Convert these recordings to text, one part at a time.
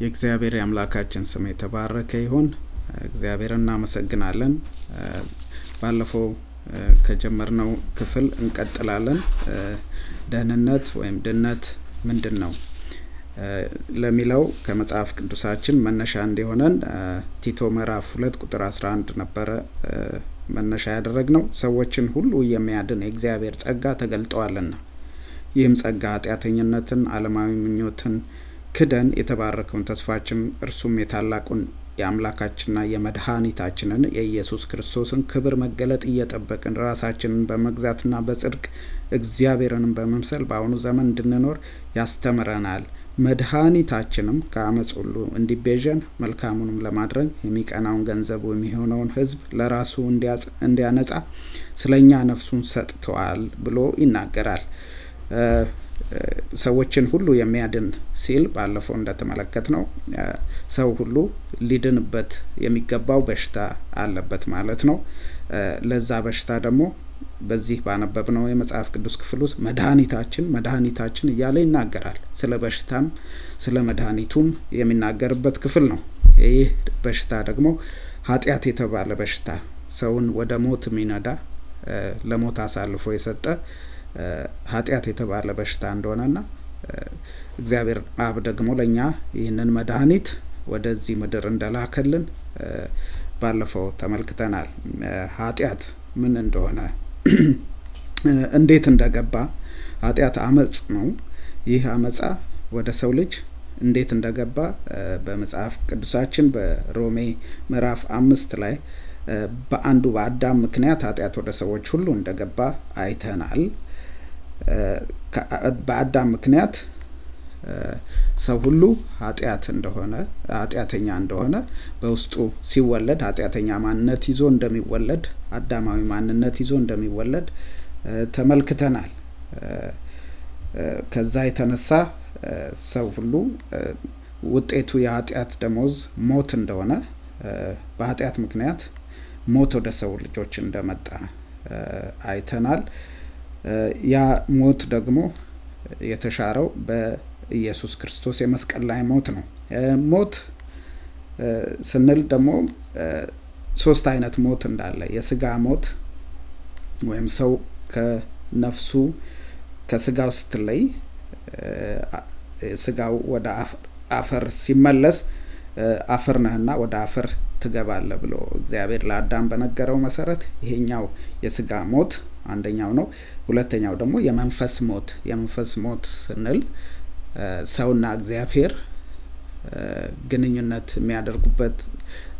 የእግዚአብሔር የአምላካችን ስም የተባረከ ይሁን። እግዚአብሔር እናመሰግናለን። ባለፈው ከጀመርነው ክፍል እንቀጥላለን። ደህንነት ወይም ድነት ምንድን ነው ለሚለው ከመጽሐፍ ቅዱሳችን መነሻ እንዲሆነን ቲቶ ምዕራፍ ሁለት ቁጥር አስራ አንድ ነበረ መነሻ ያደረግነው። ሰዎችን ሁሉ የሚያድን የእግዚአብሔር ጸጋ ተገልጠዋልና ይህም ጸጋ ኃጢአተኝነትን፣ ዓለማዊ ምኞትን ክደን የተባረከውን ተስፋችን እርሱም የታላቁን የአምላካችንና የመድኃኒታችንን የኢየሱስ ክርስቶስን ክብር መገለጥ እየጠበቅን ራሳችንን በመግዛትና በጽድቅ እግዚአብሔርንም በመምሰል በአሁኑ ዘመን እንድንኖር ያስተምረናል። መድኃኒታችንም ከአመፅ ሁሉ እንዲቤዠን መልካሙንም ለማድረግ የሚቀናውን ገንዘቡ የሚሆነውን ሕዝብ ለራሱ እንዲያነጻ ስለ እኛ ነፍሱን ሰጥተዋል ብሎ ይናገራል። ሰዎችን ሁሉ የሚያድን ሲል ባለፈው እንደተመለከት ነው ሰው ሁሉ ሊድንበት የሚገባው በሽታ አለበት ማለት ነው። ለዛ በሽታ ደግሞ በዚህ ባነበብነው የመጽሐፍ ቅዱስ ክፍል ውስጥ መድኃኒታችን መድኃኒታችን እያለ ይናገራል። ስለ በሽታም ስለ መድኃኒቱም የሚናገርበት ክፍል ነው። ይህ በሽታ ደግሞ ኃጢአት የተባለ በሽታ ሰውን ወደ ሞት የሚነዳ ለሞት አሳልፎ የሰጠ ኃጢአት የተባለ በሽታ እንደሆነና እግዚአብሔር አብ ደግሞ ለእኛ ይህንን መድኃኒት ወደዚህ ምድር እንደላከልን ባለፈው ተመልክተናል። ኃጢአት ምን እንደሆነ እንዴት እንደገባ ኃጢአት አመጽ ነው። ይህ አመጻ ወደ ሰው ልጅ እንዴት እንደገባ በመጽሐፍ ቅዱሳችን በሮሜ ምዕራፍ አምስት ላይ በአንዱ በአዳም ምክንያት ኃጢአት ወደ ሰዎች ሁሉ እንደገባ አይተናል። በአዳም ምክንያት ሰው ሁሉ ኃጢአት እንደሆነ ኃጢአተኛ እንደሆነ በውስጡ ሲወለድ ኃጢአተኛ ማንነት ይዞ እንደሚወለድ አዳማዊ ማንነት ይዞ እንደሚወለድ ተመልክተናል። ከዛ የተነሳ ሰው ሁሉ ውጤቱ የኃጢአት ደሞዝ ሞት እንደሆነ በኃጢአት ምክንያት ሞት ወደ ሰው ልጆች እንደመጣ አይተናል። ያ ሞት ደግሞ የተሻረው በኢየሱስ ክርስቶስ የመስቀል ላይ ሞት ነው። ሞት ስንል ደግሞ ሶስት አይነት ሞት እንዳለ የስጋ ሞት ወይም ሰው ከነፍሱ ከስጋው ስትለይ ስጋው ወደ አፈር ሲመለስ አፈር ነህና ወደ አፈር ትገባለህ ብሎ እግዚአብሔር ለአዳም በነገረው መሰረት ይሄኛው የስጋ ሞት አንደኛው ነው። ሁለተኛው ደግሞ የመንፈስ ሞት። የመንፈስ ሞት ስንል ሰውና እግዚአብሔር ግንኙነት የሚያደርጉበት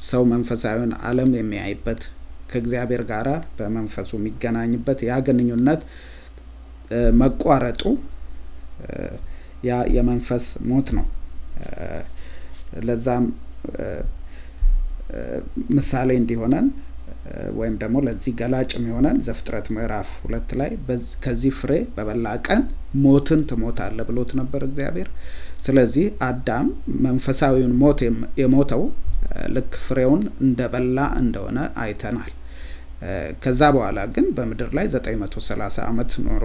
ሰው መንፈሳዊውን ዓለም የሚያይበት ከእግዚአብሔር ጋር በመንፈሱ የሚገናኝበት ያ ግንኙነት መቋረጡ ያ የመንፈስ ሞት ነው። ለዛም ምሳሌ እንዲሆነን ወይም ደግሞ ለዚህ ገላጭ የሚሆነን ዘፍጥረት ምዕራፍ ሁለት ላይ ከዚህ ፍሬ በበላ ቀን ሞትን ትሞታለህ ብሎት ነበር እግዚአብሔር። ስለዚህ አዳም መንፈሳዊውን ሞት የሞተው ልክ ፍሬውን እንደበላ እንደሆነ አይተናል። ከዛ በኋላ ግን በምድር ላይ ዘጠኝ መቶ ሰላሳ አመት ኖሮ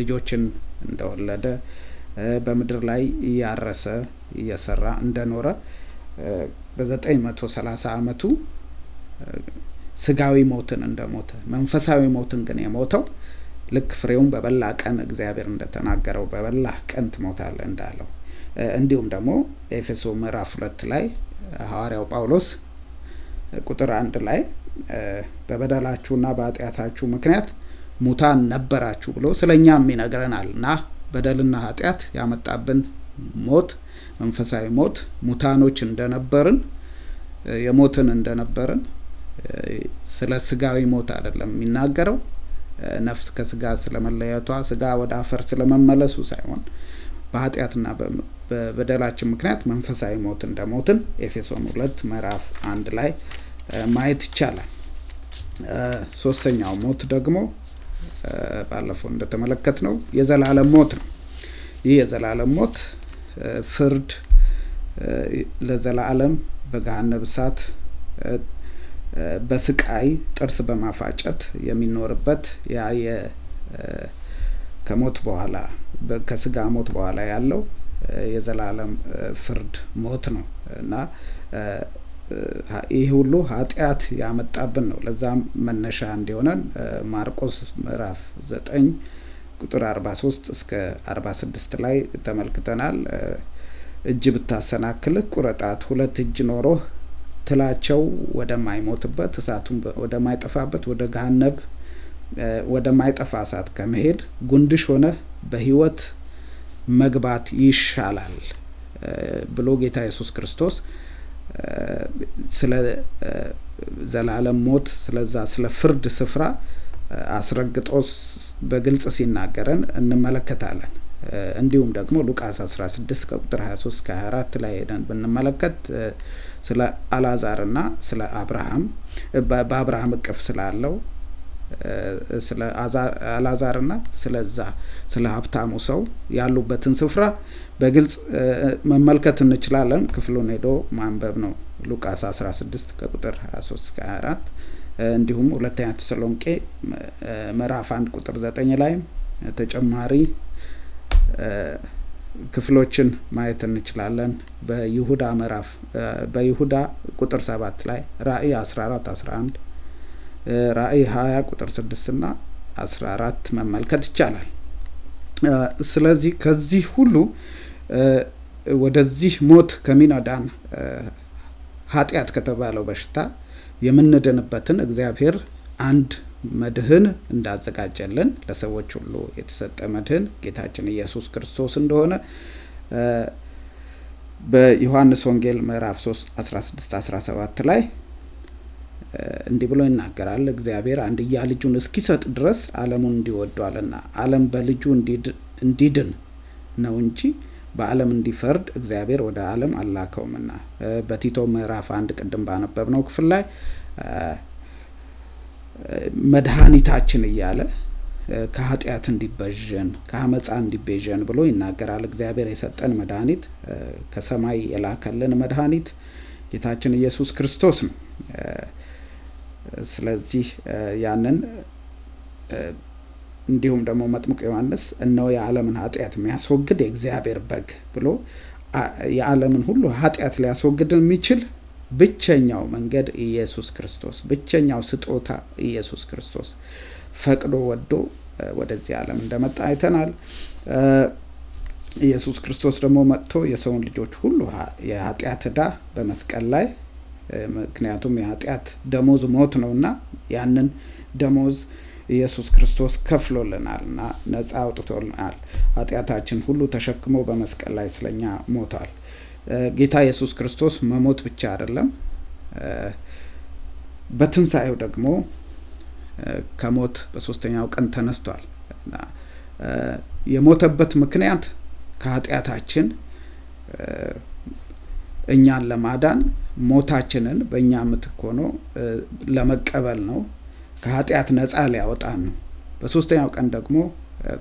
ልጆችን እንደወለደ በምድር ላይ እያረሰ እየሰራ እንደኖረ በዘጠኝ መቶ ሰላሳ አመቱ ስጋዊ ሞትን እንደሞተ መንፈሳዊ ሞትን ግን የሞተው ልክ ፍሬውን በበላ ቀን እግዚአብሔር እንደተናገረው በበላ ቀን ትሞታለህ እንዳለው። እንዲሁም ደግሞ ኤፌሶ ምዕራፍ ሁለት ላይ ሐዋርያው ጳውሎስ ቁጥር አንድ ላይ በበደላችሁና በኃጢአታችሁ ምክንያት ሙታን ነበራችሁ ብሎ ስለ እኛም ይነግረናል። እና በደልና ኃጢአት ያመጣብን ሞት መንፈሳዊ ሞት ሙታኖች እንደነበርን የሞትን እንደነበርን ስለ ስጋዊ ሞት አይደለም የሚናገረው ነፍስ ከስጋ ስለመለየቷ ስጋ ወደ አፈር ስለመመለሱ ሳይሆን በኃጢአትና በበደላችን ምክንያት መንፈሳዊ ሞት እንደሞትን ኤፌሶን ሁለት ምዕራፍ አንድ ላይ ማየት ይቻላል። ሶስተኛው ሞት ደግሞ ባለፈው እንደተመለከት ነው የዘላለም ሞት ነው። ይህ የዘላለም ሞት ፍርድ ለዘላለም በገሃነብ እሳት በስቃይ ጥርስ በማፋጨት የሚኖርበት ያ ከሞት በኋላ ከስጋ ሞት በኋላ ያለው የዘላለም ፍርድ ሞት ነው እና ይህ ሁሉ ኃጢአት ያመጣብን ነው። ለዛም መነሻ እንዲሆነን ማርቆስ ምዕራፍ ዘጠኝ ቁጥር አርባ ሶስት እስከ አርባ ስድስት ላይ ተመልክተናል። እጅ ብታሰናክልህ ቁረጣት፣ ሁለት እጅ ኖሮህ ትላቸው ወደማይሞትበት እሳቱን ወደማይጠፋበት ወደ ገሀነብ ወደማይጠፋ እሳት ከመሄድ ጉንድሽ ሆነህ በሕይወት መግባት ይሻላል ብሎ ጌታ ኢየሱስ ክርስቶስ ስለ ዘላለም ሞት ስለዛ ስለ ፍርድ ስፍራ አስረግጦ በግልጽ ሲናገረን እንመለከታለን። እንዲሁም ደግሞ ሉቃስ 16 ከቁጥር 23 እስከ 24 ላይ ሄደን ብንመለከት ስለ አላዛርና ስለ አብርሃም በአብርሃም እቅፍ ስላለው ስለ አላዛርና ስለዛ ስለ ሀብታሙ ሰው ያሉበትን ስፍራ በግልጽ መመልከት እንችላለን። ክፍሉን ሄዶ ማንበብ ነው። ሉቃስ 16 ከቁጥር 23 እስከ 24 እንዲሁም ሁለተኛ ተሰሎንቄ ምዕራፍ አንድ ቁጥር ዘጠኝ ላይም ተጨማሪ ክፍሎችን ማየት እንችላለን። በይሁዳ ምዕራፍ በይሁዳ ቁጥር ሰባት ላይ ራእይ 14 11 ራእይ 20 ቁጥር 6 እና 14 መመልከት ይቻላል። ስለዚህ ከዚህ ሁሉ ወደዚህ ሞት ከሚነዳን ኃጢአት ከተባለው በሽታ የምንድንበትን እግዚአብሔር አንድ መድህን እንዳዘጋጀልን ለሰዎች ሁሉ የተሰጠ መድህን ጌታችን ኢየሱስ ክርስቶስ እንደሆነ በዮሐንስ ወንጌል ምዕራፍ 3 16 17 ላይ እንዲህ ብሎ ይናገራል። እግዚአብሔር አንድያ ልጁን እስኪሰጥ ድረስ ዓለሙን እንዲወዷልና ዓለም በልጁ እንዲድን ነው እንጂ በዓለም እንዲፈርድ እግዚአብሔር ወደ ዓለም አላከውምና በቲቶ ምዕራፍ አንድ ቅድም ባነበብነው ክፍል ላይ መድኃኒታችን እያለ ከኃጢአት እንዲቤዠን ከአመፃ እንዲቤዠን ብሎ ይናገራል። እግዚአብሔር የሰጠን መድኃኒት ከሰማይ የላከልን መድኃኒት ጌታችን ኢየሱስ ክርስቶስ ነው። ስለዚህ ያንን እንዲሁም ደግሞ መጥምቁ ዮሐንስ እነሆ የዓለምን ኃጢአት የሚያስወግድ የእግዚአብሔር በግ ብሎ የዓለምን ሁሉ ኃጢአት ሊያስወግድ የሚችል ብቸኛው መንገድ ኢየሱስ ክርስቶስ፣ ብቸኛው ስጦታ ኢየሱስ ክርስቶስ ፈቅዶ ወዶ ወደዚህ ዓለም እንደመጣ አይተናል። ኢየሱስ ክርስቶስ ደግሞ መጥቶ የሰውን ልጆች ሁሉ የኃጢአት ዕዳ በመስቀል ላይ ምክንያቱም የኃጢአት ደሞዝ ሞት ነውና ያንን ደሞዝ ኢየሱስ ክርስቶስ ከፍሎልናል እና ነጻ አውጥቶልናል። ኃጢአታችን ሁሉ ተሸክሞ በመስቀል ላይ ስለኛ ሞቷል። ጌታ ኢየሱስ ክርስቶስ መሞት ብቻ አይደለም፣ በትንሣኤው ደግሞ ከሞት በሶስተኛው ቀን ተነስቷል የሞተበት ምክንያት ከኃጢአታችን እኛን ለማዳን ሞታችንን በእኛ ምትክ ሆኖ ለመቀበል ነው። ከኃጢአት ነጻ ሊያወጣን ነው። በሶስተኛው ቀን ደግሞ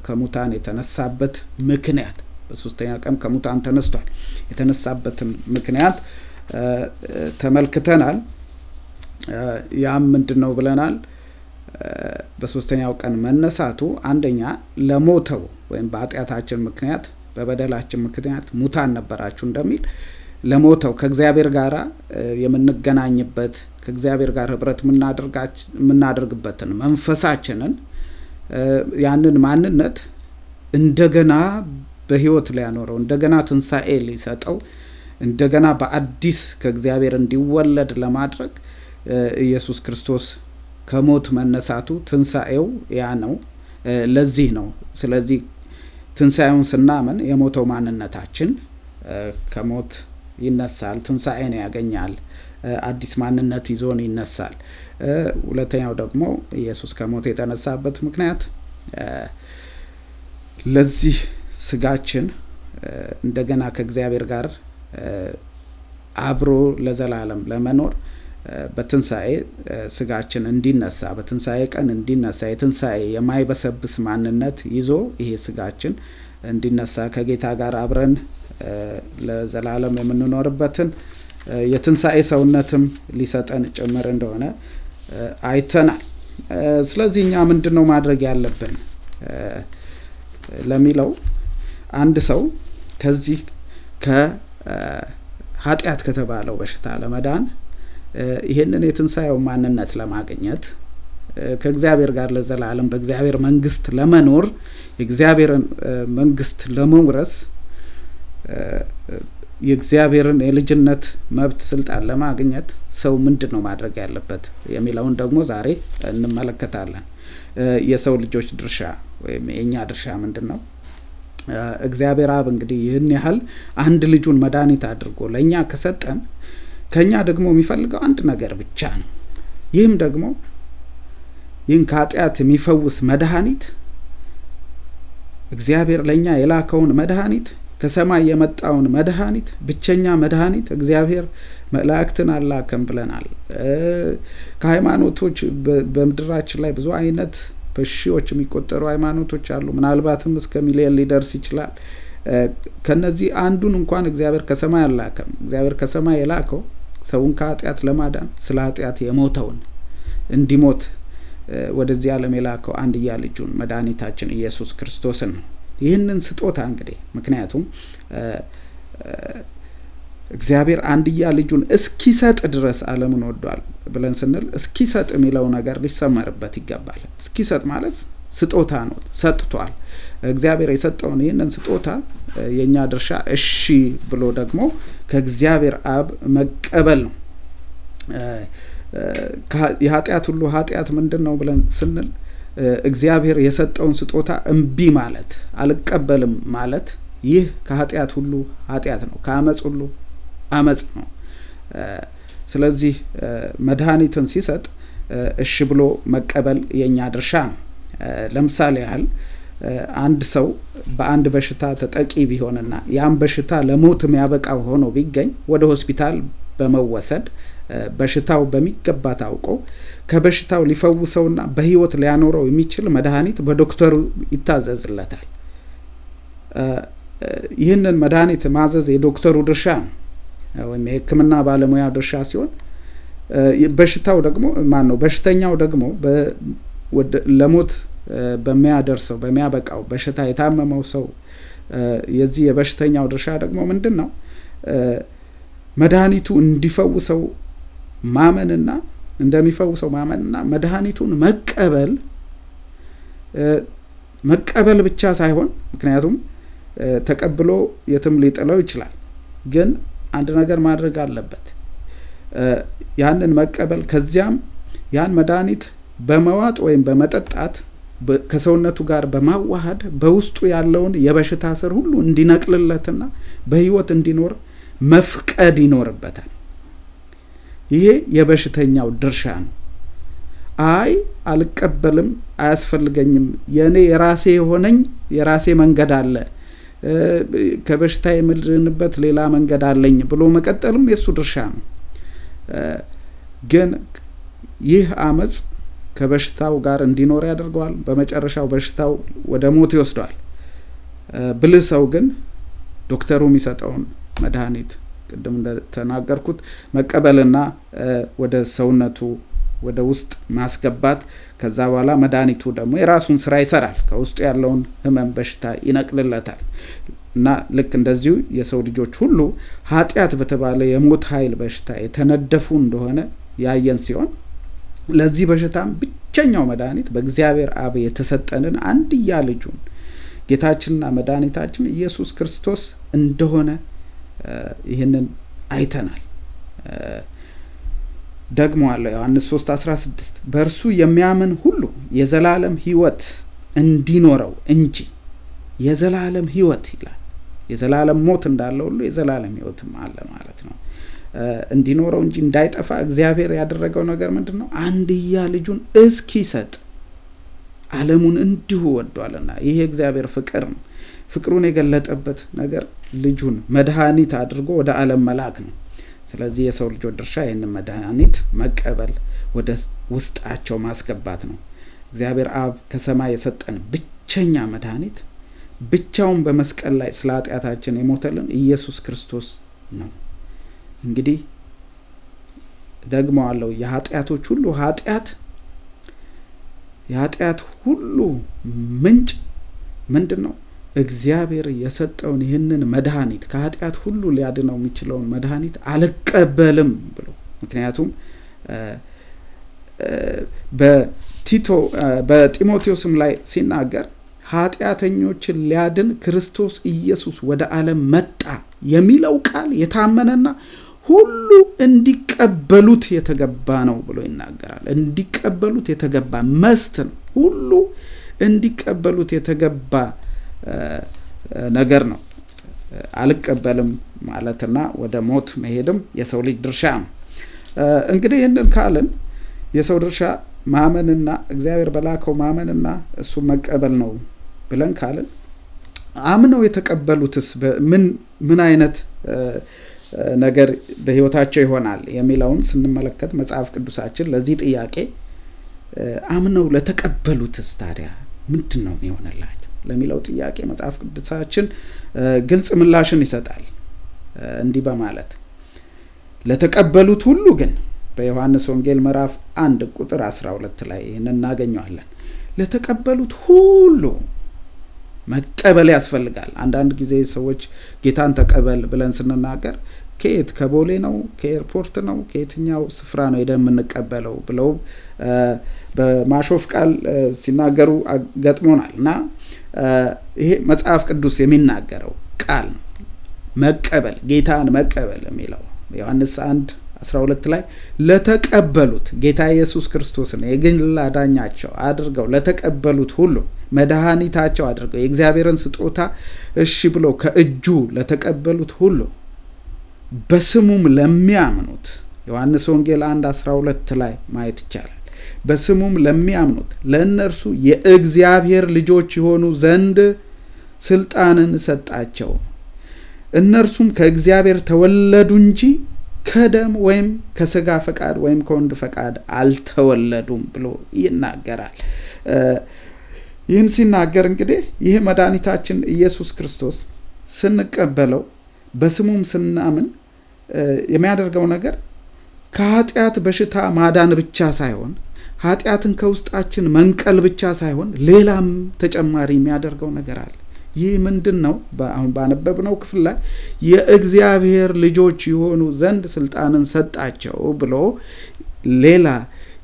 ከሙታን የተነሳበት ምክንያት በሶስተኛው ቀን ከሙታን ተነስቷል። የተነሳበትን ምክንያት ተመልክተናል። ያም ምንድን ነው ብለናል? በሶስተኛው ቀን መነሳቱ አንደኛ ለሞተው ወይም በኃጢአታችን ምክንያት በበደላችን ምክንያት ሙታን ነበራችሁ እንደሚል ለሞተው ከእግዚአብሔር ጋር የምንገናኝበት ከእግዚአብሔር ጋር ህብረት የምናደርግበትን መንፈሳችንን ያንን ማንነት እንደገና በህይወት ሊያኖረው እንደገና ትንሣኤ ሊሰጠው እንደገና በአዲስ ከእግዚአብሔር እንዲወለድ ለማድረግ ኢየሱስ ክርስቶስ ከሞት መነሳቱ ትንሣኤው ያ ነው። ለዚህ ነው። ስለዚህ ትንሣኤውን ስናምን የሞተው ማንነታችን ከሞት ይነሳል፣ ትንሣኤን ያገኛል፣ አዲስ ማንነት ይዞን ይነሳል። ሁለተኛው ደግሞ ኢየሱስ ከሞት የተነሳበት ምክንያት ለዚህ ስጋችን እንደገና ከእግዚአብሔር ጋር አብሮ ለዘላለም ለመኖር በትንሣኤ ስጋችን እንዲነሳ በትንሣኤ ቀን እንዲነሳ የትንሣኤ የማይበሰብስ ማንነት ይዞ ይሄ ስጋችን እንዲነሳ ከጌታ ጋር አብረን ለዘላለም የምንኖርበትን የትንሣኤ ሰውነትም ሊሰጠን ጭምር እንደሆነ አይተናል። ስለዚህ እኛ ምንድን ነው ማድረግ ያለብን ለሚለው አንድ ሰው ከዚህ ከኃጢአት ከተባለው በሽታ ለመዳን ይህንን የትንሣኤው ማንነት ለማግኘት ከእግዚአብሔር ጋር ለዘላለም በእግዚአብሔር መንግስት ለመኖር የእግዚአብሔርን መንግስት ለመውረስ የእግዚአብሔርን የልጅነት መብት ስልጣን ለማግኘት ሰው ምንድን ነው ማድረግ ያለበት የሚለውን ደግሞ ዛሬ እንመለከታለን። የሰው ልጆች ድርሻ ወይም የእኛ ድርሻ ምንድን ነው? እግዚአብሔር አብ እንግዲህ ይህን ያህል አንድ ልጁን መድኃኒት አድርጎ ለእኛ ከሰጠን ከእኛ ደግሞ የሚፈልገው አንድ ነገር ብቻ ነው። ይህም ደግሞ ይህን ከኃጢአት የሚፈውስ መድኃኒት እግዚአብሔር ለእኛ የላከውን መድኃኒት ከሰማይ የመጣውን መድኃኒት ብቸኛ መድኃኒት እግዚአብሔር መላእክትን አላከም ብለናል። ከሃይማኖቶች በምድራችን ላይ ብዙ አይነት በሺዎች የሚቆጠሩ ሃይማኖቶች አሉ። ምናልባትም እስከ ሚሊዮን ሊደርስ ይችላል። ከነዚህ አንዱን እንኳን እግዚአብሔር ከሰማይ አላከም። እግዚአብሔር ከሰማይ የላከው ሰውን ከኃጢአት ለማዳን ስለ ኃጢአት የሞተውን እንዲሞት ወደዚህ ዓለም የላከው አንድያ ልጁን መድኃኒታችን ኢየሱስ ክርስቶስን ነው። ይህንን ስጦታ እንግዲህ ምክንያቱም እግዚአብሔር አንድያ ልጁን እስኪሰጥ ድረስ ዓለምን ወዷል ብለን ስንል እስኪሰጥ የሚለው ነገር ሊሰመርበት ይገባል። እስኪሰጥ ማለት ስጦታ ነው፣ ሰጥቷል። እግዚአብሔር የሰጠውን ይህንን ስጦታ የእኛ ድርሻ እሺ ብሎ ደግሞ ከእግዚአብሔር አብ መቀበል ነው። የኃጢአት ሁሉ ኃጢአት ምንድን ነው ብለን ስንል እግዚአብሔር የሰጠውን ስጦታ እምቢ ማለት አልቀበልም ማለት ይህ ከኃጢአት ሁሉ ኃጢአት ነው፣ ከአመፅ ሁሉ አመፅ ነው። ስለዚህ መድኃኒትን ሲሰጥ እሺ ብሎ መቀበል የእኛ ድርሻ ነው። ለምሳሌ ያህል አንድ ሰው በአንድ በሽታ ተጠቂ ቢሆንና ያን በሽታ ለሞት የሚያበቃው ሆኖ ቢገኝ ወደ ሆስፒታል በመወሰድ በሽታው በሚገባ ታውቆ ከበሽታው ሊፈውሰውና በሕይወት ሊያኖረው የሚችል መድኃኒት በዶክተሩ ይታዘዝለታል። ይህንን መድኃኒት ማዘዝ የዶክተሩ ድርሻ ነው ወይም የሕክምና ባለሙያ ድርሻ ሲሆን በሽታው ደግሞ ማን ነው? በሽተኛው ደግሞ ለሞት በሚያደርሰው በሚያበቃው በሽታ የታመመው ሰው የዚህ የበሽተኛው ድርሻ ደግሞ ምንድን ነው? መድኃኒቱ እንዲፈውሰው ማመንና እንደሚፈውሰው ማመንና መድኃኒቱን መቀበል መቀበል ብቻ ሳይሆን ምክንያቱም ተቀብሎ የትም ሊጥለው ይችላል። ግን አንድ ነገር ማድረግ አለበት። ያንን መቀበል ከዚያም ያን መድኃኒት በመዋጥ ወይም በመጠጣት ከሰውነቱ ጋር በማዋሃድ በውስጡ ያለውን የበሽታ ስር ሁሉ እንዲነቅልለትና በሕይወት እንዲኖር መፍቀድ ይኖርበታል። ይሄ የበሽተኛው ድርሻ ነው። አይ አልቀበልም፣ አያስፈልገኝም፣ የእኔ የራሴ የሆነኝ የራሴ መንገድ አለ፣ ከበሽታ የምድንበት ሌላ መንገድ አለኝ ብሎ መቀጠልም የእሱ ድርሻ ነው። ግን ይህ አመፅ ከበሽታው ጋር እንዲኖር ያደርገዋል። በመጨረሻው በሽታው ወደ ሞት ይወስደዋል። ብልህ ሰው ግን ዶክተሩ የሚሰጠውን መድኃኒት ቅድም እንደተናገርኩት መቀበልና ወደ ሰውነቱ ወደ ውስጥ ማስገባት ከዛ በኋላ መድኃኒቱ ደግሞ የራሱን ስራ ይሰራል። ከውስጡ ያለውን ህመም በሽታ ይነቅልለታል። እና ልክ እንደዚሁ የሰው ልጆች ሁሉ ኃጢአት በተባለ የሞት ኃይል በሽታ የተነደፉ እንደሆነ ያየን ሲሆን ለዚህ በሽታም ብቸኛው መድኃኒት በእግዚአብሔር አብ የተሰጠንን አንድያ ልጁን ጌታችንና መድኃኒታችን ኢየሱስ ክርስቶስ እንደሆነ ይህንን አይተናል። ደግሞ አለው ዮሐንስ 3 16 በእርሱ የሚያምን ሁሉ የዘላለም ሕይወት እንዲኖረው እንጂ የዘላለም ሕይወት ይላል። የዘላለም ሞት እንዳለ ሁሉ የዘላለም ሕይወትም አለ ማለት ነው። እንዲኖረው እንጂ እንዳይጠፋ እግዚአብሔር ያደረገው ነገር ምንድን ነው? አንድያ ልጁን እስኪሰጥ ዓለሙን እንዲሁ ወዷልና። ይህ የእግዚአብሔር ፍቅር ነው። ፍቅሩን የገለጠበት ነገር ልጁን መድኃኒት አድርጎ ወደ ዓለም መላክ ነው። ስለዚህ የሰው ልጆች ድርሻ ይህንን መድኃኒት መቀበል፣ ወደ ውስጣቸው ማስገባት ነው። እግዚአብሔር አብ ከሰማይ የሰጠን ብቸኛ መድኃኒት ብቻውን በመስቀል ላይ ስለ ኃጢአታችን የሞተልን ኢየሱስ ክርስቶስ ነው። እንግዲህ ደግሞ አለው የኃጢአቶች ሁሉ ኃጢአት የኃጢአት ሁሉ ምንጭ ምንድን ነው? እግዚአብሔር የሰጠውን ይህንን መድኃኒት ከኃጢአት ሁሉ ሊያድነው የሚችለውን መድኃኒት አልቀበልም ብሎ ምክንያቱም በቲቶ በጢሞቴዎስም ላይ ሲናገር ኃጢአተኞችን ሊያድን ክርስቶስ ኢየሱስ ወደ ዓለም መጣ የሚለው ቃል የታመነና ሁሉ እንዲቀበሉት የተገባ ነው ብሎ ይናገራል። እንዲቀበሉት የተገባ መስት ነው። ሁሉ እንዲቀበሉት የተገባ ነገር ነው። አልቀበልም ማለትና ወደ ሞት መሄድም የሰው ልጅ ድርሻ ነው። እንግዲህ ይህንን ካልን የሰው ድርሻ ማመንና እግዚአብሔር በላከው ማመንና እሱ መቀበል ነው ብለን ካልን አምነው የተቀበሉትስ ምን ምን አይነት ነገር በሕይወታቸው ይሆናል የሚለውን ስንመለከት መጽሐፍ ቅዱሳችን ለዚህ ጥያቄ አምነው ለተቀበሉትስ ታዲያ ምንድን ነው የሚሆንላቸው ለሚለው ጥያቄ መጽሐፍ ቅዱሳችን ግልጽ ምላሽን ይሰጣል። እንዲህ በማለት ለተቀበሉት ሁሉ ግን በዮሐንስ ወንጌል ምዕራፍ አንድ ቁጥር 12 ላይ ይህን እናገኘዋለን። ለተቀበሉት ሁሉ መቀበል ያስፈልጋል። አንዳንድ ጊዜ ሰዎች ጌታን ተቀበል ብለን ስንናገር ከየት ከቦሌ ነው ከኤርፖርት ነው ከየትኛው ስፍራ ነው ሄደን የምንቀበለው ብለው በማሾፍ ቃል ሲናገሩ ገጥሞናል እና ይሄ መጽሐፍ ቅዱስ የሚናገረው ቃል ነው። መቀበል ጌታን መቀበል የሚለው ዮሐንስ አንድ 12 ላይ ለተቀበሉት ጌታ ኢየሱስ ክርስቶስን የግል አዳኛቸው አድርገው ለተቀበሉት ሁሉ መድኃኒታቸው አድርገው የእግዚአብሔርን ስጦታ እሺ ብለው ከእጁ ለተቀበሉት ሁሉ በስሙም ለሚያምኑት ዮሐንስ ወንጌል 1 12 ላይ ማየት ይቻላል። በስሙም ለሚያምኑት ለእነርሱ የእግዚአብሔር ልጆች የሆኑ ዘንድ ስልጣንን ሰጣቸው። እነርሱም ከእግዚአብሔር ተወለዱ እንጂ ከደም ወይም ከስጋ ፈቃድ ወይም ከወንድ ፈቃድ አልተወለዱም ብሎ ይናገራል። ይህን ሲናገር እንግዲህ ይህ መድኃኒታችን ኢየሱስ ክርስቶስ ስንቀበለው በስሙም ስናምን የሚያደርገው ነገር ከኃጢአት በሽታ ማዳን ብቻ ሳይሆን ኃጢአትን ከውስጣችን መንቀል ብቻ ሳይሆን ሌላም ተጨማሪ የሚያደርገው ነገር አለ። ይህ ምንድን ነው? አሁን ባነበብነው ክፍል ላይ የእግዚአብሔር ልጆች የሆኑ ዘንድ ስልጣንን ሰጣቸው ብሎ ሌላ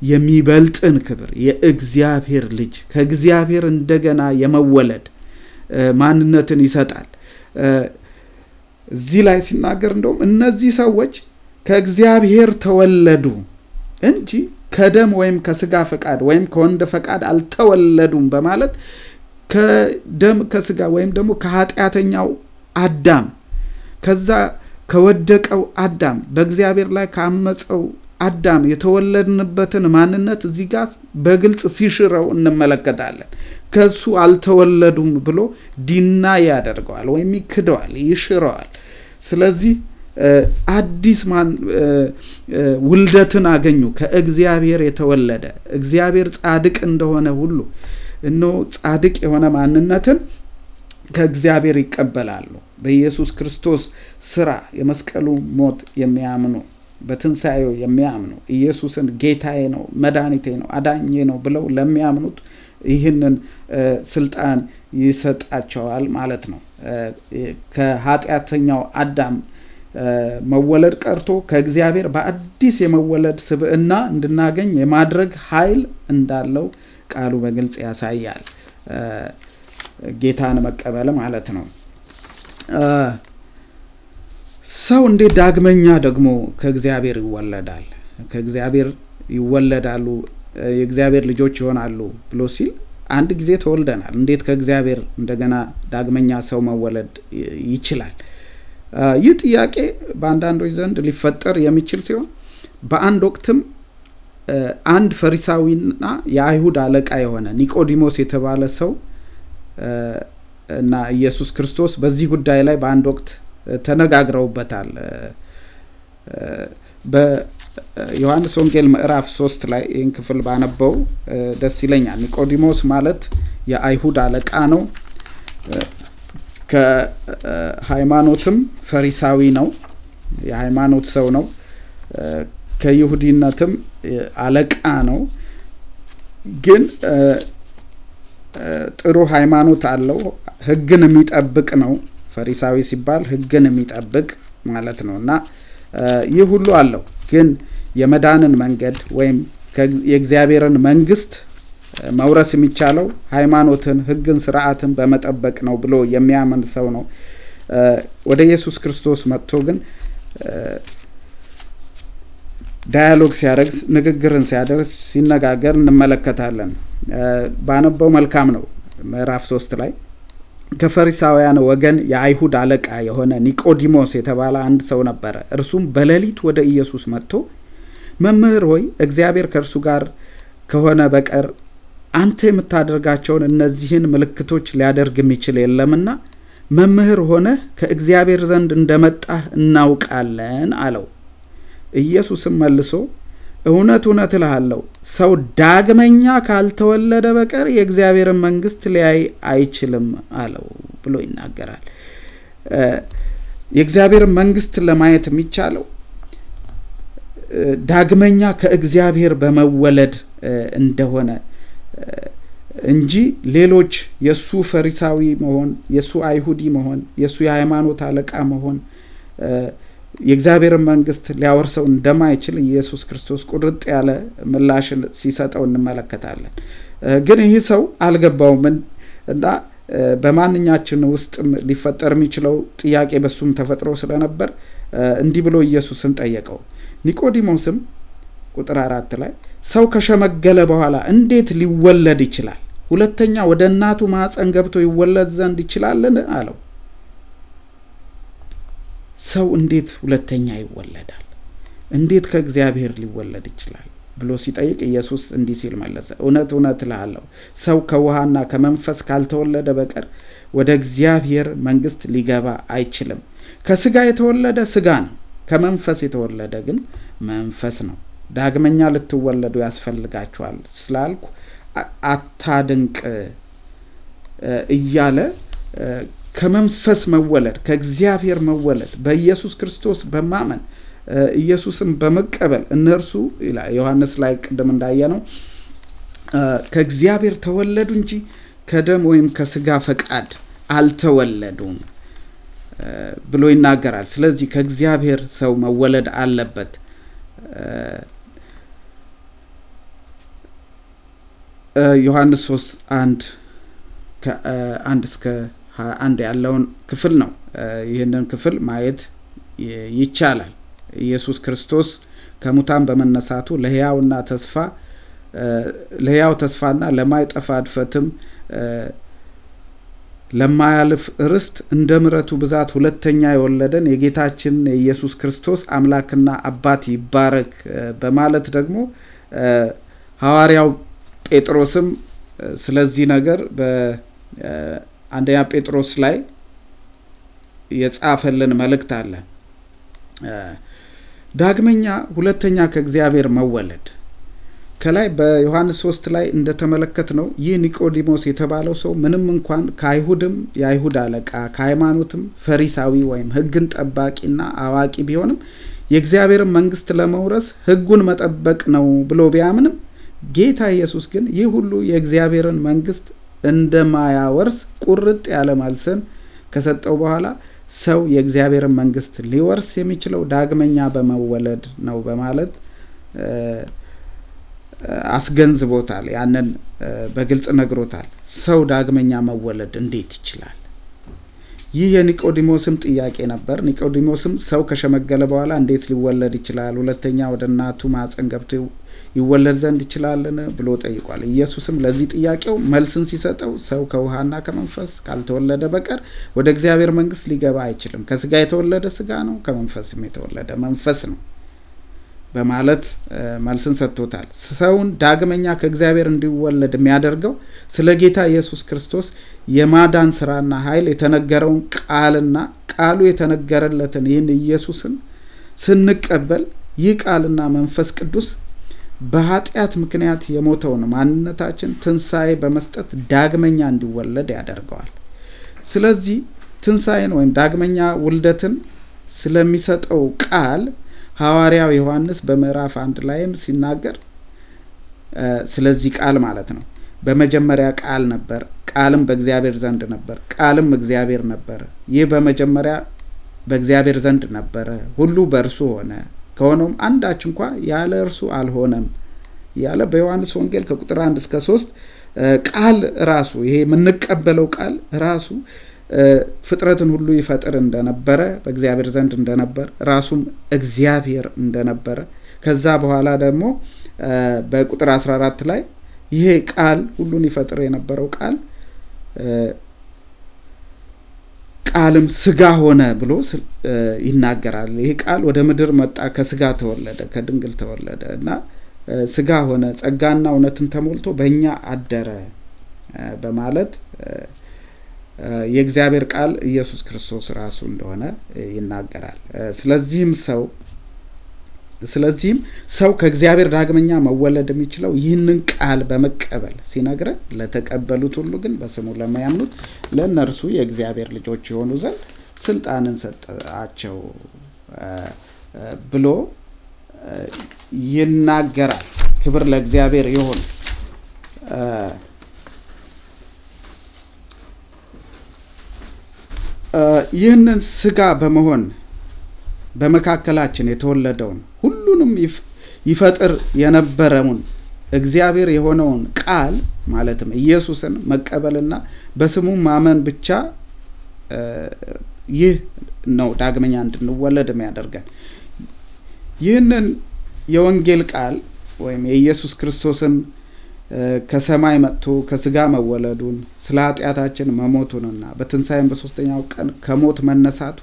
የሚበልጥን ክብር የእግዚአብሔር ልጅ ከእግዚአብሔር እንደገና የመወለድ ማንነትን ይሰጣል። እዚህ ላይ ሲናገር እንደውም እነዚህ ሰዎች ከእግዚአብሔር ተወለዱ እንጂ ከደም ወይም ከስጋ ፈቃድ ወይም ከወንድ ፈቃድ አልተወለዱም በማለት ከደም ከስጋ ወይም ደግሞ ከኃጢአተኛው አዳም ከዛ ከወደቀው አዳም በእግዚአብሔር ላይ ካመፀው አዳም የተወለድንበትን ማንነት እዚህ ጋር በግልጽ ሲሽረው እንመለከታለን። ከሱ አልተወለዱም ብሎ ዲና ያደርገዋል ወይም ይክደዋል፣ ይሽረዋል። ስለዚህ አዲስ ማን ውልደትን አገኙ። ከእግዚአብሔር የተወለደ እግዚአብሔር ጻድቅ እንደሆነ ሁሉ እነሆ ጻድቅ የሆነ ማንነትን ከእግዚአብሔር ይቀበላሉ። በኢየሱስ ክርስቶስ ስራ የመስቀሉ ሞት የሚያምኑ በትንሣኤው የሚያምኑ ኢየሱስን ጌታዬ ነው፣ መድኃኒቴ ነው፣ አዳኜ ነው ብለው ለሚያምኑት ይህንን ስልጣን ይሰጣቸዋል ማለት ነው። ከኃጢአተኛው አዳም መወለድ ቀርቶ ከእግዚአብሔር በአዲስ የመወለድ ስብዕና እንድናገኝ የማድረግ ኃይል እንዳለው ቃሉ በግልጽ ያሳያል። ጌታን መቀበል ማለት ነው። ሰው እንዴት ዳግመኛ ደግሞ ከእግዚአብሔር ይወለዳል? ከእግዚአብሔር ይወለዳሉ፣ የእግዚአብሔር ልጆች ይሆናሉ ብሎ ሲል አንድ ጊዜ ተወልደናል። እንዴት ከእግዚአብሔር እንደገና ዳግመኛ ሰው መወለድ ይችላል? ይህ ጥያቄ በአንዳንዶች ዘንድ ሊፈጠር የሚችል ሲሆን በአንድ ወቅትም አንድ ፈሪሳዊና የአይሁድ አለቃ የሆነ ኒቆዲሞስ የተባለ ሰው እና ኢየሱስ ክርስቶስ በዚህ ጉዳይ ላይ በአንድ ወቅት ተነጋግረውበታል። በዮሐንስ ወንጌል ምዕራፍ ሶስት ላይ ይህን ክፍል ባነበው ደስ ይለኛል። ኒቆዲሞስ ማለት የአይሁድ አለቃ ነው። ከሃይማኖትም ፈሪሳዊ ነው። የሃይማኖት ሰው ነው። ከይሁዲነትም አለቃ ነው። ግን ጥሩ ሃይማኖት አለው። ሕግን የሚጠብቅ ነው። ፈሪሳዊ ሲባል ሕግን የሚጠብቅ ማለት ነው እና ይህ ሁሉ አለው። ግን የመዳንን መንገድ ወይም የእግዚአብሔርን መንግስት መውረስ የሚቻለው ሃይማኖትን፣ ሕግን፣ ስርዓትን በመጠበቅ ነው ብሎ የሚያምን ሰው ነው። ወደ ኢየሱስ ክርስቶስ መጥቶ ግን ዳያሎግ ሲያደርግ ንግግርን ሲያደርግ ሲነጋገር እንመለከታለን። ባነበው መልካም ነው። ምዕራፍ ሶስት ላይ ከፈሪሳውያን ወገን የአይሁድ አለቃ የሆነ ኒቆዲሞስ የተባለ አንድ ሰው ነበረ። እርሱም በሌሊት ወደ ኢየሱስ መጥቶ መምህር ሆይ እግዚአብሔር ከእርሱ ጋር ከሆነ በቀር አንተ የምታደርጋቸውን እነዚህን ምልክቶች ሊያደርግ የሚችል የለምና መምህር ሆነህ ከእግዚአብሔር ዘንድ እንደመጣህ እናውቃለን አለው። ኢየሱስም መልሶ እውነት እውነት እልሃለሁ ሰው ዳግመኛ ካልተወለደ በቀር የእግዚአብሔርን መንግስት ሊያይ አይችልም አለው ብሎ ይናገራል። የእግዚአብሔርን መንግስት ለማየት የሚቻለው ዳግመኛ ከእግዚአብሔር በመወለድ እንደሆነ እንጂ ሌሎች የእሱ ፈሪሳዊ መሆን፣ የእሱ አይሁዲ መሆን፣ የእሱ የሃይማኖት አለቃ መሆን የእግዚአብሔርን መንግስት ሊያወርሰው እንደማይችል ኢየሱስ ክርስቶስ ቁርጥ ያለ ምላሽን ሲሰጠው እንመለከታለን። ግን ይህ ሰው አልገባውም እና በማንኛችን ውስጥም ሊፈጠር የሚችለው ጥያቄ በሱም ተፈጥሮ ስለነበር እንዲህ ብሎ ኢየሱስን ጠየቀው። ኒቆዲሞስም ቁጥር አራት ላይ ሰው ከሸመገለ በኋላ እንዴት ሊወለድ ይችላል? ሁለተኛ ወደ እናቱ ማኅፀን ገብቶ ይወለድ ዘንድ ይችላልን? አለው። ሰው እንዴት ሁለተኛ ይወለዳል? እንዴት ከእግዚአብሔር ሊወለድ ይችላል ብሎ ሲጠይቅ ኢየሱስ እንዲህ ሲል መለሰ። እውነት እውነት እልሃለሁ ሰው ከውሃና ከመንፈስ ካልተወለደ በቀር ወደ እግዚአብሔር መንግስት ሊገባ አይችልም። ከስጋ የተወለደ ስጋ ነው፣ ከመንፈስ የተወለደ ግን መንፈስ ነው። ዳግመኛ ልትወለዱ ያስፈልጋችኋል ስላልኩ አታድንቅ እያለ ከመንፈስ መወለድ ከእግዚአብሔር መወለድ በኢየሱስ ክርስቶስ በማመን ኢየሱስን በመቀበል እነርሱ ዮሐንስ ላይ ቅድም እንዳየ ነው ከእግዚአብሔር ተወለዱ እንጂ ከደም ወይም ከስጋ ፈቃድ አልተወለዱም ብሎ ይናገራል። ስለዚህ ከእግዚአብሔር ሰው መወለድ አለበት። ዮሐንስ ሶስት አንድ ከአንድ እስከ ሀያ አንድ ያለውን ክፍል ነው። ይህንን ክፍል ማየት ይቻላል። ኢየሱስ ክርስቶስ ከሙታን በመነሳቱ ለሕያውና ተስፋ ለሕያው ተስፋና ለማይጠፋ እድፈትም ለማያልፍ ርስት እንደ ምሕረቱ ብዛት ሁለተኛ የወለደን የጌታችን የኢየሱስ ክርስቶስ አምላክና አባት ይባረክ በማለት ደግሞ ሐዋርያው ጴጥሮስም ስለዚህ ነገር በአንደኛ ጴጥሮስ ላይ የጻፈልን መልእክት አለ። ዳግመኛ ሁለተኛ ከእግዚአብሔር መወለድ ከላይ በዮሐንስ ሶስት ላይ እንደተመለከት ነው። ይህ ኒቆዲሞስ የተባለው ሰው ምንም እንኳን ከአይሁድም የአይሁድ አለቃ ከሃይማኖትም ፈሪሳዊ ወይም ሕግን ጠባቂና አዋቂ ቢሆንም የእግዚአብሔርን መንግስት ለመውረስ ሕጉን መጠበቅ ነው ብሎ ቢያምንም ጌታ ኢየሱስ ግን ይህ ሁሉ የእግዚአብሔርን መንግስት እንደማያወርስ ቁርጥ ያለ መልስን ከሰጠው በኋላ ሰው የእግዚአብሔርን መንግስት ሊወርስ የሚችለው ዳግመኛ በመወለድ ነው በማለት አስገንዝቦታል። ያንን በግልጽ ነግሮታል። ሰው ዳግመኛ መወለድ እንዴት ይችላል? ይህ የኒቆዲሞስም ጥያቄ ነበር። ኒቆዲሞስም ሰው ከሸመገለ በኋላ እንዴት ሊወለድ ይችላል? ሁለተኛ ወደ እናቱ ማፀን ገብቶ ይወለድ ዘንድ ይችላልን? ብሎ ጠይቋል። ኢየሱስም ለዚህ ጥያቄው መልስን ሲሰጠው ሰው ከውሃና ከመንፈስ ካልተወለደ በቀር ወደ እግዚአብሔር መንግስት ሊገባ አይችልም። ከስጋ የተወለደ ስጋ ነው፣ ከመንፈስም የተወለደ መንፈስ ነው በማለት መልስን ሰጥቶታል። ሰውን ዳግመኛ ከእግዚአብሔር እንዲወለድ የሚያደርገው ስለ ጌታ ኢየሱስ ክርስቶስ የማዳን ስራና ኃይል የተነገረውን ቃልና ቃሉ የተነገረለትን ይህን ኢየሱስን ስንቀበል ይህ ቃልና መንፈስ ቅዱስ በኃጢአት ምክንያት የሞተውን ማንነታችን ትንሣኤ በመስጠት ዳግመኛ እንዲወለድ ያደርገዋል። ስለዚህ ትንሣኤን ወይም ዳግመኛ ውልደትን ስለሚሰጠው ቃል ሐዋርያው ዮሐንስ በምዕራፍ አንድ ላይም ሲናገር ስለዚህ ቃል ማለት ነው በመጀመሪያ ቃል ነበር፣ ቃልም በእግዚአብሔር ዘንድ ነበር፣ ቃልም እግዚአብሔር ነበረ። ይህ በመጀመሪያ በእግዚአብሔር ዘንድ ነበረ። ሁሉ በእርሱ ሆነ፣ ከሆነውም አንዳች እንኳ ያለ እርሱ አልሆነም ያለ በዮሐንስ ወንጌል ከቁጥር አንድ እስከ ሶስት ቃል ራሱ ይሄ የምንቀበለው ቃል ራሱ ፍጥረትን ሁሉ ይፈጥር እንደነበረ በእግዚአብሔር ዘንድ እንደነበር ራሱም እግዚአብሔር እንደነበረ። ከዛ በኋላ ደግሞ በቁጥር 14 ላይ ይሄ ቃል ሁሉን ይፈጥር የነበረው ቃል ቃልም ስጋ ሆነ ብሎ ይናገራል። ይሄ ቃል ወደ ምድር መጣ፣ ከስጋ ተወለደ፣ ከድንግል ተወለደ እና ስጋ ሆነ፣ ጸጋና እውነትን ተሞልቶ በእኛ አደረ በማለት የእግዚአብሔር ቃል ኢየሱስ ክርስቶስ ራሱ እንደሆነ ይናገራል። ስለዚህም ሰው ስለዚህም ሰው ከእግዚአብሔር ዳግመኛ መወለድ የሚችለው ይህንን ቃል በመቀበል ሲነግረን ለተቀበሉት ሁሉ ግን በስሙ ለማያምኑት ለእነርሱ የእግዚአብሔር ልጆች የሆኑ ዘንድ ስልጣንን ሰጣቸው ብሎ ይናገራል። ክብር ለእግዚአብሔር ይሁን። ይህንን ስጋ በመሆን በመካከላችን የተወለደውን ሁሉንም ይፈጥር የነበረውን እግዚአብሔር የሆነውን ቃል ማለትም ኢየሱስን መቀበልና በስሙ ማመን ብቻ ይህ ነው ዳግመኛ እንድንወለድ የሚያደርገን። ይህንን የወንጌል ቃል ወይም የኢየሱስ ክርስቶስን ከሰማይ መጥቶ ከስጋ መወለዱን ስለ ኃጢአታችን መሞቱንና በትንሣኤን በሶስተኛው ቀን ከሞት መነሳቱ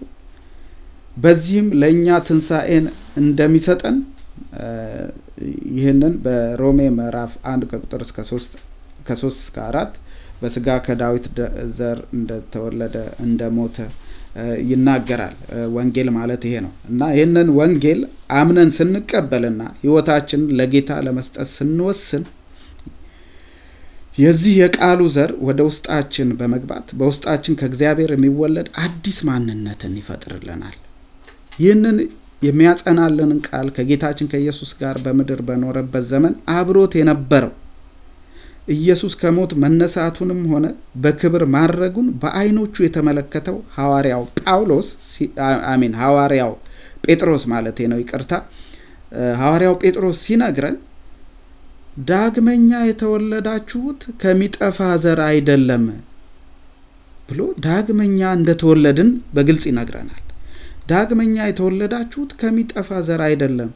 በዚህም ለእኛ ትንሣኤን እንደሚሰጠን ይህንን በሮሜ ምዕራፍ አንድ ከቁጥር እስከ ሶስት ከሶስት እስከ አራት በስጋ ከዳዊት ዘር እንደተወለደ እንደሞተ ይናገራል። ወንጌል ማለት ይሄ ነው እና ይህንን ወንጌል አምነን ስንቀበልና ሕይወታችንን ለጌታ ለመስጠት ስንወስን የዚህ የቃሉ ዘር ወደ ውስጣችን በመግባት በውስጣችን ከእግዚአብሔር የሚወለድ አዲስ ማንነትን ይፈጥርልናል። ይህንን የሚያጸናልንን ቃል ከጌታችን ከኢየሱስ ጋር በምድር በኖረበት ዘመን አብሮት የነበረው ኢየሱስ ከሞት መነሳቱንም ሆነ በክብር ማድረጉን በዓይኖቹ የተመለከተው ሐዋርያው ጳውሎስ አሚን ሐዋርያው ጴጥሮስ ማለት ነው፣ ይቅርታ ሐዋርያው ጴጥሮስ ሲነግረን ዳግመኛ የተወለዳችሁት ከሚጠፋ ዘር አይደለም ብሎ ዳግመኛ እንደተወለድን በግልጽ ይነግረናል። ዳግመኛ የተወለዳችሁት ከሚጠፋ ዘር አይደለም፣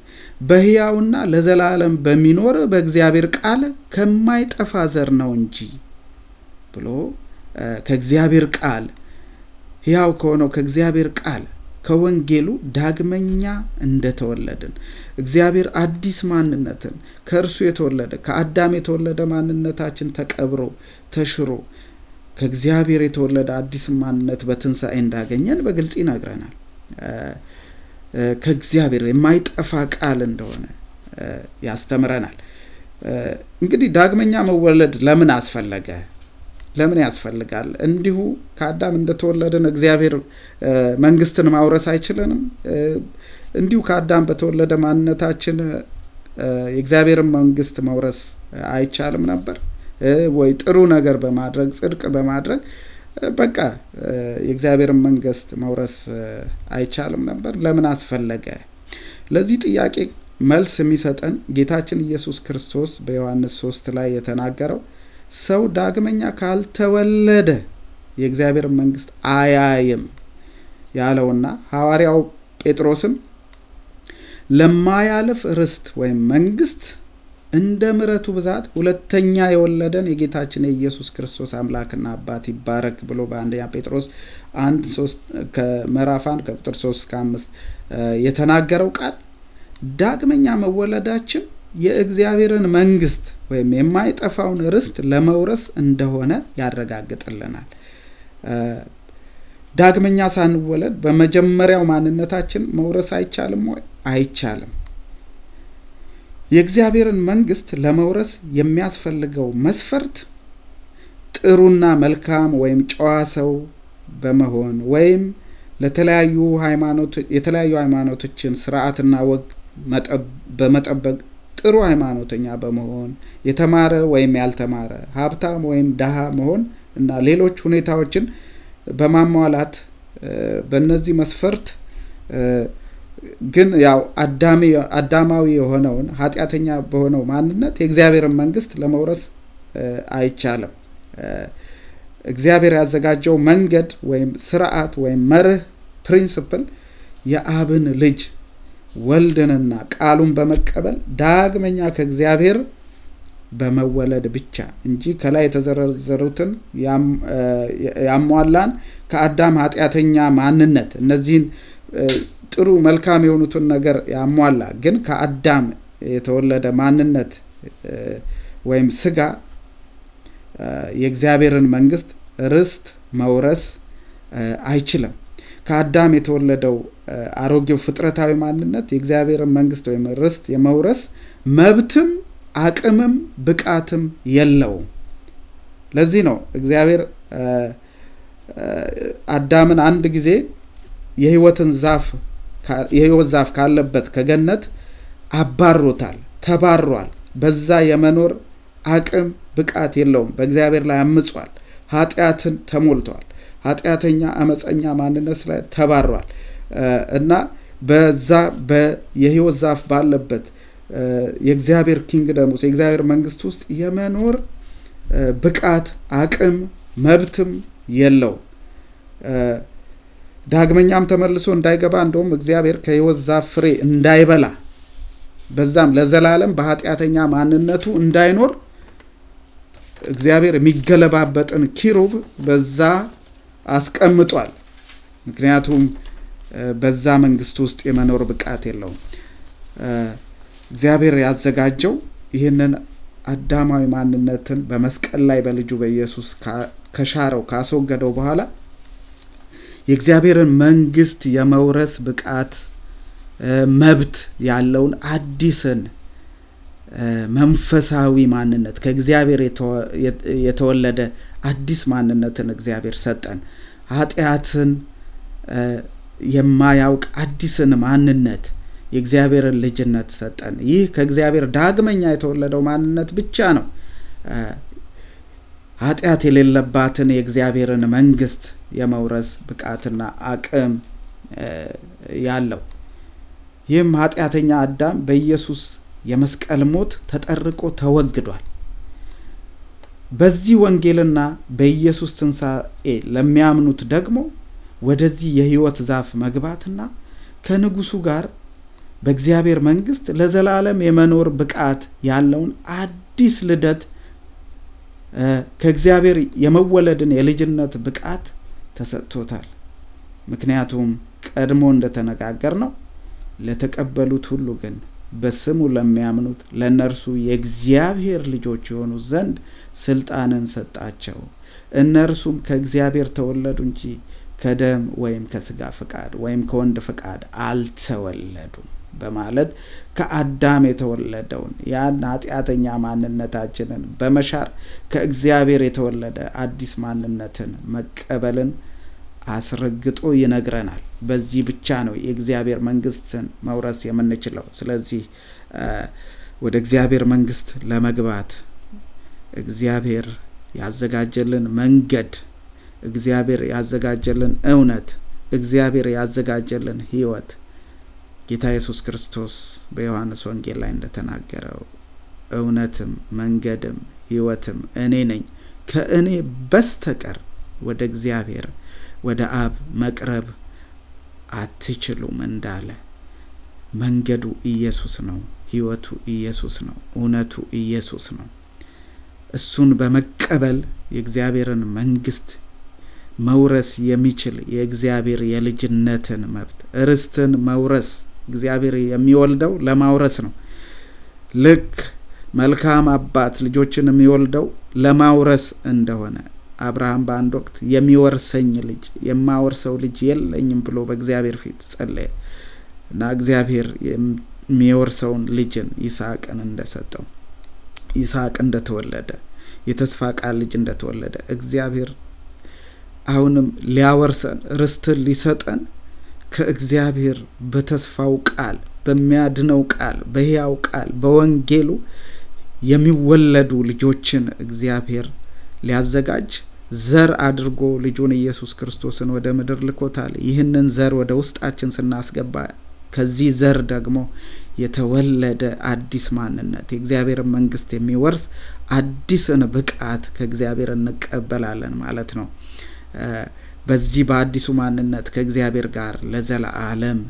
በሕያውና ለዘላለም በሚኖር በእግዚአብሔር ቃል ከማይጠፋ ዘር ነው እንጂ ብሎ ከእግዚአብሔር ቃል ሕያው ከሆነው ከእግዚአብሔር ቃል ከወንጌሉ ዳግመኛ እንደተወለድን እግዚአብሔር አዲስ ማንነትን ከእርሱ የተወለደ ከአዳም የተወለደ ማንነታችን ተቀብሮ ተሽሮ ከእግዚአብሔር የተወለደ አዲስ ማንነት በትንሣኤ እንዳገኘን በግልጽ ይነግረናል። ከእግዚአብሔር የማይጠፋ ቃል እንደሆነ ያስተምረናል። እንግዲህ ዳግመኛ መወለድ ለምን አስፈለገ? ለምን ያስፈልጋል? እንዲሁ ከአዳም እንደተወለድን እግዚአብሔር መንግስትን ማውረስ አይችልንም? እንዲሁ ከአዳም በተወለደ ማንነታችን የእግዚአብሔርን መንግስት መውረስ አይቻልም ነበር ወይ? ጥሩ ነገር በማድረግ ጽድቅ በማድረግ በቃ የእግዚአብሔርን መንግስት መውረስ አይቻልም ነበር? ለምን አስፈለገ? ለዚህ ጥያቄ መልስ የሚሰጠን ጌታችን ኢየሱስ ክርስቶስ በዮሐንስ ሶስት ላይ የተናገረው ሰው ዳግመኛ ካልተወለደ የእግዚአብሔር መንግስት አያይም ያለውና ሐዋርያው ጴጥሮስም ለማያልፍ ርስት ወይም መንግስት እንደ ምሕረቱ ብዛት ሁለተኛ የወለደን የጌታችን የኢየሱስ ክርስቶስ አምላክና አባት ይባረክ ብሎ በአንደኛ ጴጥሮስ አንድ ሶስት ከምዕራፍ አንድ ከቁጥር ሶስት እስከ አምስት የተናገረው ቃል ዳግመኛ መወለዳችን የእግዚአብሔርን መንግስት ወይም የማይጠፋውን ርስት ለመውረስ እንደሆነ ያረጋግጥልናል። ዳግመኛ ሳንወለድ በመጀመሪያው ማንነታችን መውረስ አይቻልም ወይ? አይቻልም። የእግዚአብሔርን መንግስት ለመውረስ የሚያስፈልገው መስፈርት ጥሩና መልካም ወይም ጨዋ ሰው በመሆን ወይም ለተለያዩ ሃይማኖት የተለያዩ ሃይማኖቶችን ስርዓትና ወግ በመጠበቅ ጥሩ ሃይማኖተኛ በመሆን የተማረ ወይም ያልተማረ ሀብታም ወይም ደሃ መሆን እና ሌሎች ሁኔታዎችን በማሟላት በእነዚህ መስፈርት ግን ያው አዳማዊ የሆነውን ኃጢአተኛ በሆነው ማንነት የእግዚአብሔርን መንግስት ለመውረስ አይቻልም። እግዚአብሔር ያዘጋጀው መንገድ ወይም ስርዓት ወይም መርህ principle የአብን ልጅ ወልድንና ቃሉን በመቀበል ዳግመኛ ከእግዚአብሔር በመወለድ ብቻ እንጂ ከላይ የተዘረዘሩትን ያሟላን ከአዳም ኃጢአተኛ ማንነት እነዚህን ጥሩ መልካም የሆኑትን ነገር ያሟላ ግን ከአዳም የተወለደ ማንነት ወይም ስጋ የእግዚአብሔርን መንግስት ርስት መውረስ አይችልም። ከአዳም የተወለደው አሮጌው ፍጥረታዊ ማንነት የእግዚአብሔርን መንግስት ወይም ርስት የመውረስ መብትም አቅምም ብቃትም የለውም። ለዚህ ነው እግዚአብሔር አዳምን አንድ ጊዜ የህይወትን ዛፍ የህይወት ዛፍ ካለበት ከገነት አባሮታል፣ ተባሯል። በዛ የመኖር አቅም ብቃት የለውም። በእግዚአብሔር ላይ አምጿል። ኃጢአትን ተሞልቷል። ኃጢአተኛ አመፀኛ ማንነት ላይ ተባሯል እና በዛ የህይወት ዛፍ ባለበት የእግዚአብሔር ኪንግደም ውስጥ የእግዚአብሔር መንግስት ውስጥ የመኖር ብቃት አቅም መብትም የለው። ዳግመኛም ተመልሶ እንዳይገባ እንደውም እግዚአብሔር ከህይወት ዛፍ ፍሬ እንዳይበላ በዛም ለዘላለም በኃጢአተኛ ማንነቱ እንዳይኖር እግዚአብሔር የሚገለባበጥን ኪሩብ በዛ አስቀምጧል። ምክንያቱም በዛ መንግስት ውስጥ የመኖር ብቃት የለውም። እግዚአብሔር ያዘጋጀው ይህንን አዳማዊ ማንነትን በመስቀል ላይ በልጁ በኢየሱስ ከሻረው ካስወገደው በኋላ የእግዚአብሔርን መንግስት የመውረስ ብቃት መብት ያለውን አዲስን መንፈሳዊ ማንነት ከእግዚአብሔር የተወለደ አዲስ ማንነትን እግዚአብሔር ሰጠን። ኃጢአትን የማያውቅ አዲስን ማንነት የእግዚአብሔርን ልጅነት ሰጠን። ይህ ከእግዚአብሔር ዳግመኛ የተወለደው ማንነት ብቻ ነው ኃጢአት የሌለባትን የእግዚአብሔርን መንግስት የመውረስ ብቃትና አቅም ያለው። ይህም ኃጢአተኛ አዳም በኢየሱስ የመስቀል ሞት ተጠርቆ ተወግዷል። በዚህ ወንጌልና በኢየሱስ ትንሣኤ ለሚያምኑት ደግሞ ወደዚህ የህይወት ዛፍ መግባትና ከንጉሱ ጋር በእግዚአብሔር መንግስት ለዘላለም የመኖር ብቃት ያለውን አዲስ ልደት ከእግዚአብሔር የመወለድን የልጅነት ብቃት ተሰጥቶታል። ምክንያቱም ቀድሞ እንደተነጋገር ነው ለተቀበሉት ሁሉ ግን በስሙ ለሚያምኑት ለእነርሱ የእግዚአብሔር ልጆች የሆኑ ዘንድ ስልጣንን ሰጣቸው። እነርሱም ከእግዚአብሔር ተወለዱ እንጂ ከደም ወይም ከስጋ ፍቃድ ወይም ከወንድ ፍቃድ አልተወለዱም በማለት ከአዳም የተወለደውን ያን ኃጢአተኛ ማንነታችንን በመሻር ከእግዚአብሔር የተወለደ አዲስ ማንነትን መቀበልን አስረግጦ ይነግረናል። በዚህ ብቻ ነው የእግዚአብሔር መንግስትን መውረስ የምንችለው። ስለዚህ ወደ እግዚአብሔር መንግስት ለመግባት እግዚአብሔር ያዘጋጀልን መንገድ፣ እግዚአብሔር ያዘጋጀልን እውነት፣ እግዚአብሔር ያዘጋጀልን ህይወት ጌታ ኢየሱስ ክርስቶስ በዮሐንስ ወንጌል ላይ እንደተናገረው እውነትም መንገድም ህይወትም እኔ ነኝ፣ ከእኔ በስተቀር ወደ እግዚአብሔር ወደ አብ መቅረብ አትችሉም እንዳለ መንገዱ ኢየሱስ ነው፣ ህይወቱ ኢየሱስ ነው፣ እውነቱ ኢየሱስ ነው። እሱን በመቀበል የእግዚአብሔርን መንግስት መውረስ የሚችል የእግዚአብሔር የልጅነትን መብት ርስትን መውረስ እግዚአብሔር የሚወልደው ለማውረስ ነው። ልክ መልካም አባት ልጆችን የሚወልደው ለማውረስ እንደሆነ አብርሃም በአንድ ወቅት የሚወርሰኝ ልጅ የማወርሰው ልጅ የለኝም ብሎ በእግዚአብሔር ፊት ጸለየ እና እግዚአብሔር የሚወርሰውን ልጅን ይስሐቅን እንደሰጠው ይስሐቅ እንደተወለደ የተስፋ ቃል ልጅ እንደተወለደ እግዚአብሔር አሁንም ሊያወርሰን ርስትን ሊሰጠን ከእግዚአብሔር በተስፋው ቃል በሚያድነው ቃል በሕያው ቃል በወንጌሉ የሚወለዱ ልጆችን እግዚአብሔር ሊያዘጋጅ ዘር አድርጎ ልጁን ኢየሱስ ክርስቶስን ወደ ምድር ልኮታል። ይህንን ዘር ወደ ውስጣችን ስናስገባ ከዚህ ዘር ደግሞ የተወለደ አዲስ ማንነት የእግዚአብሔርን መንግስት የሚወርስ አዲስን ብቃት ከእግዚአብሔር እንቀበላለን ማለት ነው። በዚህ በአዲሱ ማንነት ከእግዚአብሔር ጋር ለዘለዓለም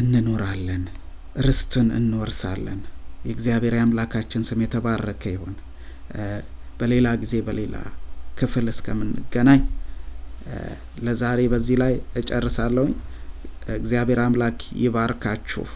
እንኖራለን፣ ርስትን እንወርሳለን። የእግዚአብሔር የአምላካችን ስም የተባረከ ይሁን። በሌላ ጊዜ በሌላ ክፍል እስከምንገናኝ ለዛሬ በዚህ ላይ እጨርሳለሁኝ። እግዚአብሔር አምላክ ይባርካችሁ።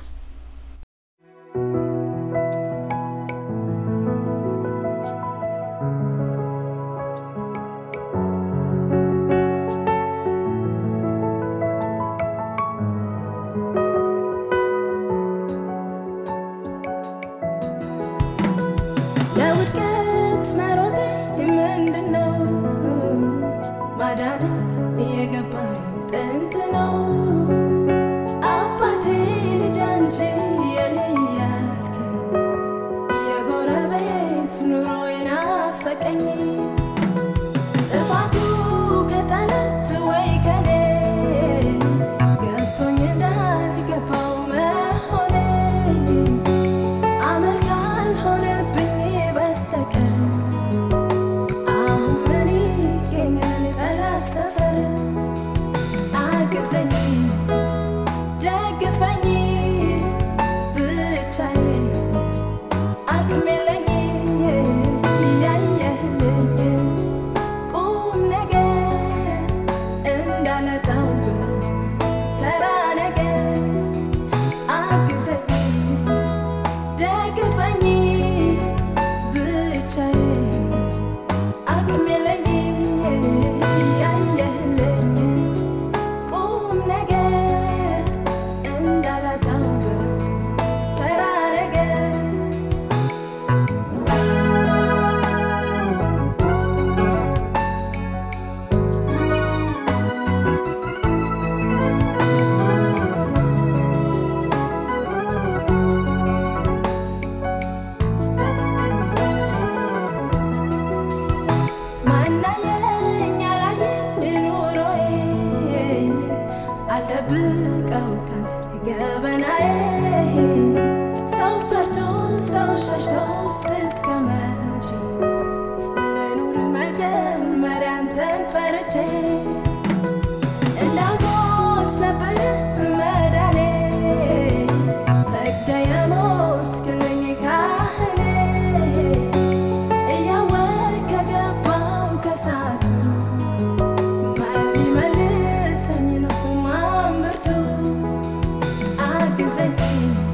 you.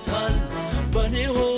vatan Bana o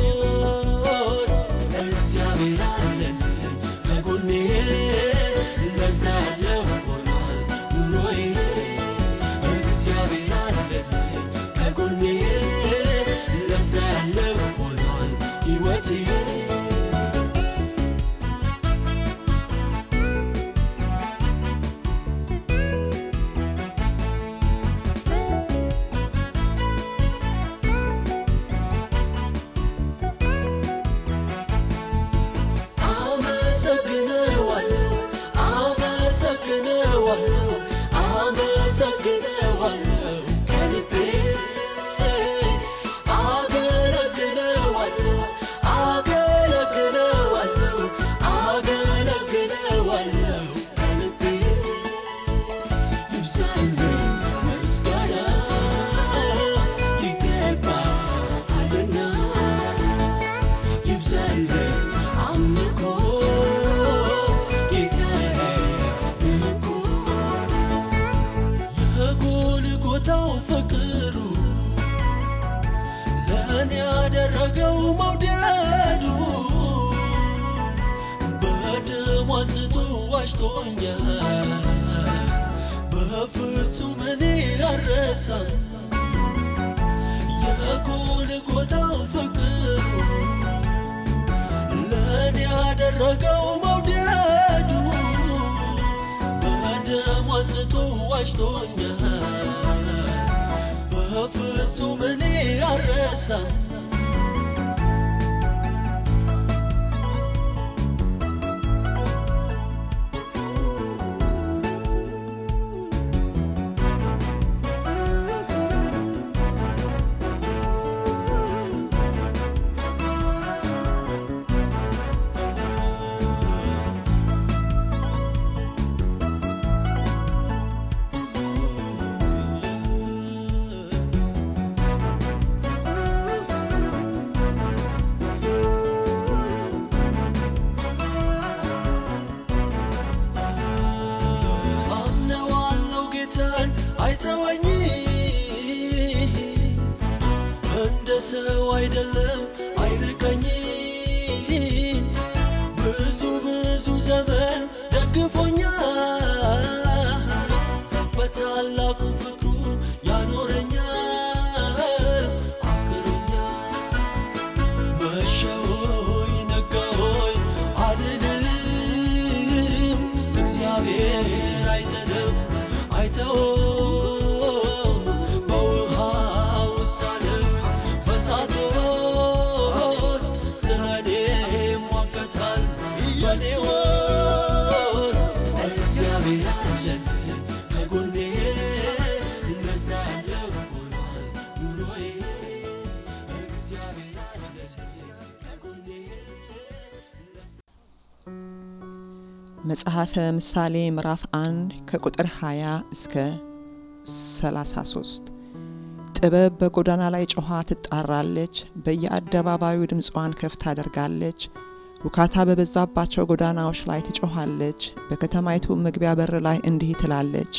መጽሐፈ ምሳሌ ምዕራፍ 1 ከቁጥር 20 እስከ 33 ጥበብ በጎዳና ላይ ጮኻ ትጣራለች፣ በየአደባባዩ ድምጿን ከፍ ታደርጋለች። ውካታ በበዛባቸው ጎዳናዎች ላይ ትጮኻለች። በከተማይቱ መግቢያ በር ላይ እንዲህ ትላለች፣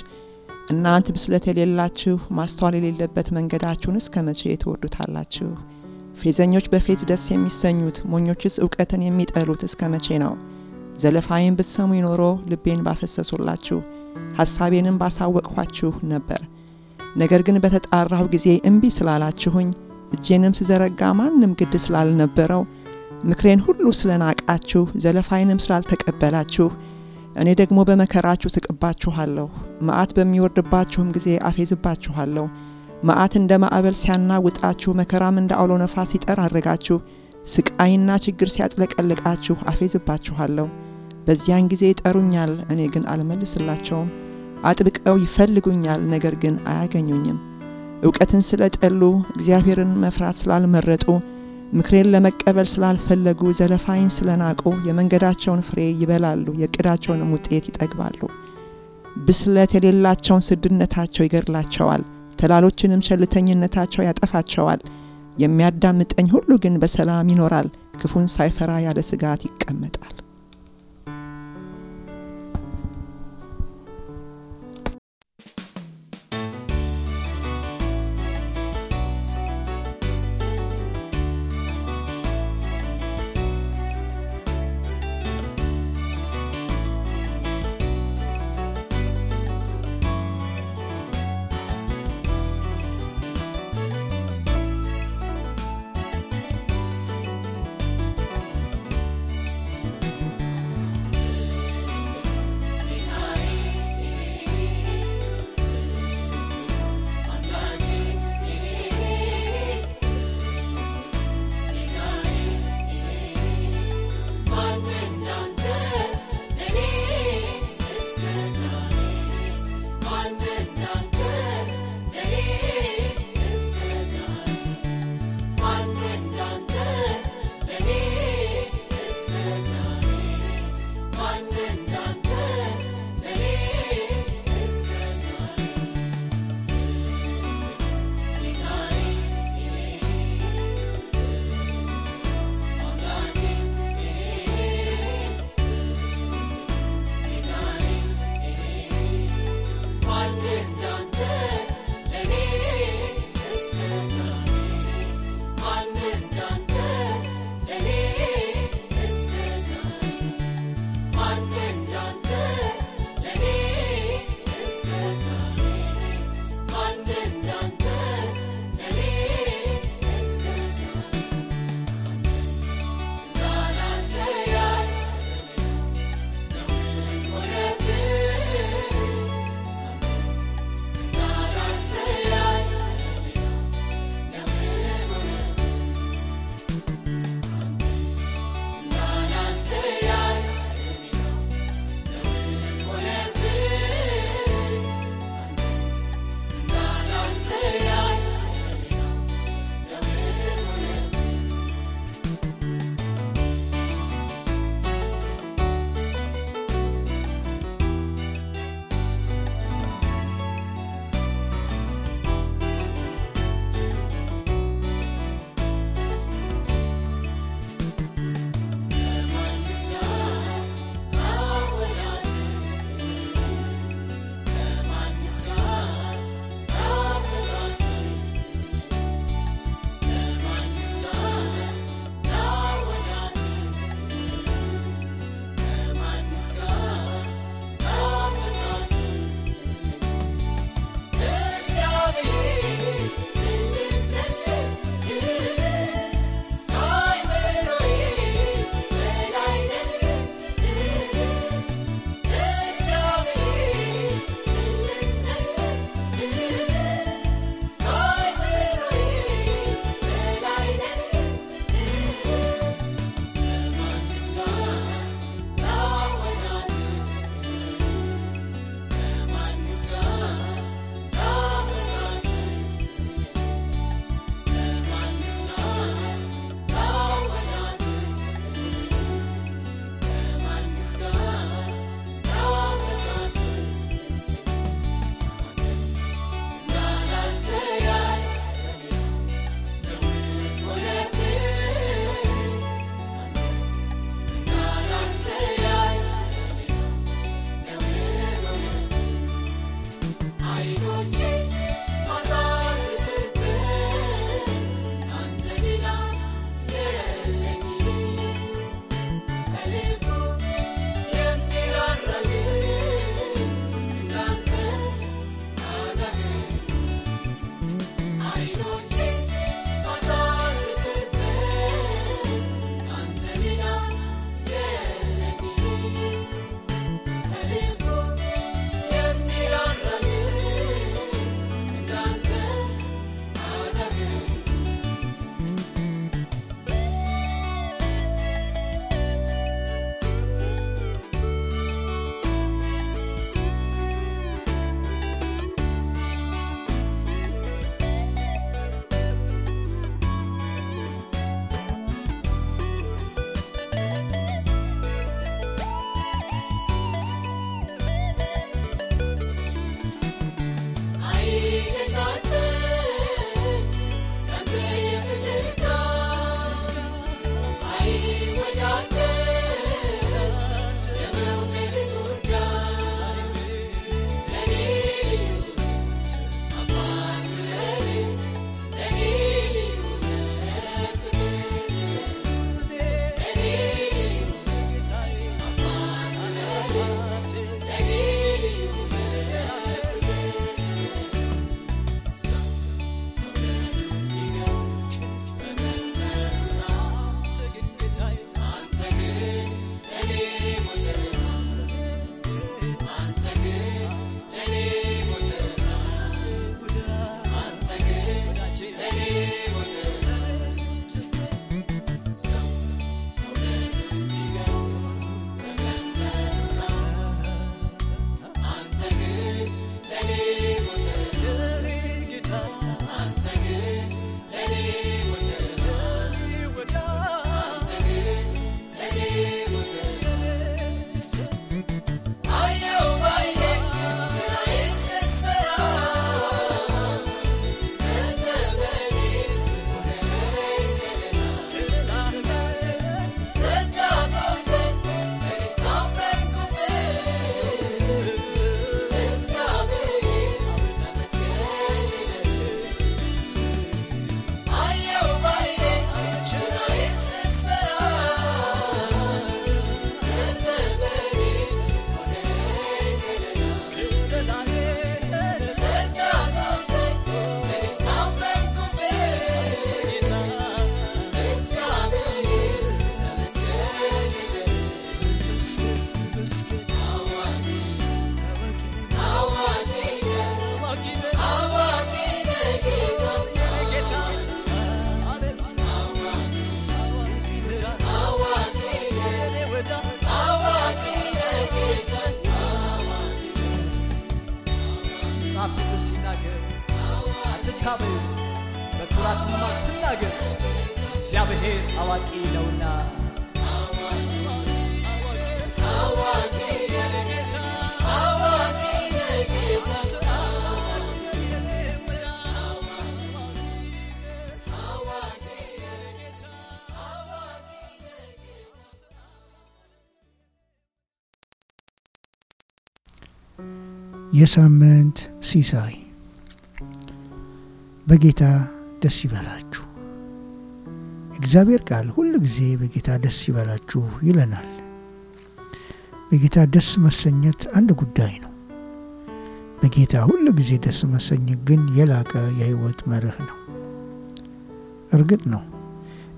እናንት ብስለት የሌላችሁ ማስተዋል የሌለበት መንገዳችሁን እስከ መቼ ትወዱታላችሁ? ፌዘኞች በፌዝ ደስ የሚሰኙት ሞኞችስ እውቀትን የሚጠሉት እስከ መቼ ነው? ዘለፋዬን ብትሰሙ ኖሮ ልቤን ባፈሰሱላችሁ ሐሳቤንም ባሳወቅኋችሁ ነበር። ነገር ግን በተጣራሁ ጊዜ እምቢ ስላላችሁኝ እጄንም ስዘረጋ ማንም ግድ ስላልነበረው ምክሬን ሁሉ ስለናቃችሁ ዘለፋይንም ስላልተቀበላችሁ እኔ ደግሞ በመከራችሁ ትቅባችኋለሁ። መዓት በሚወርድባችሁም ጊዜ አፌዝባችኋለሁ። መዓት እንደ ማዕበል ሲያናውጣችሁ፣ መከራም እንደ አውሎ ነፋስ ሲጠራርጋችሁ፣ ስቃይና ችግር ሲያጥለቀልቃችሁ አፌዝባችኋለሁ። በዚያን ጊዜ ይጠሩኛል፣ እኔ ግን አልመልስላቸውም። አጥብቀው ይፈልጉኛል፣ ነገር ግን አያገኙኝም። እውቀትን ስለጠሉ፣ እግዚአብሔርን መፍራት ስላልመረጡ፣ ምክሬን ለመቀበል ስላልፈለጉ፣ ዘለፋይን ስለናቁ የመንገዳቸውን ፍሬ ይበላሉ፣ የእቅዳቸውንም ውጤት ይጠግባሉ። ብስለት የሌላቸውን ስድነታቸው ይገድላቸዋል፣ ተላሎችንም ቸልተኝነታቸው ያጠፋቸዋል። የሚያዳምጠኝ ሁሉ ግን በሰላም ይኖራል፣ ክፉን ሳይፈራ ያለ ስጋት ይቀመጣል። እግዚአብሔር አዋቂ ነውና። የሳምንት ሲሳይ በጌታ ደስ ይበላችሁ። እግዚአብሔር ቃል ሁል ጊዜ በጌታ ደስ ይበላችሁ ይለናል። በጌታ ደስ መሰኘት አንድ ጉዳይ ነው። በጌታ ሁል ጊዜ ደስ መሰኘት ግን የላቀ የሕይወት መርህ ነው። እርግጥ ነው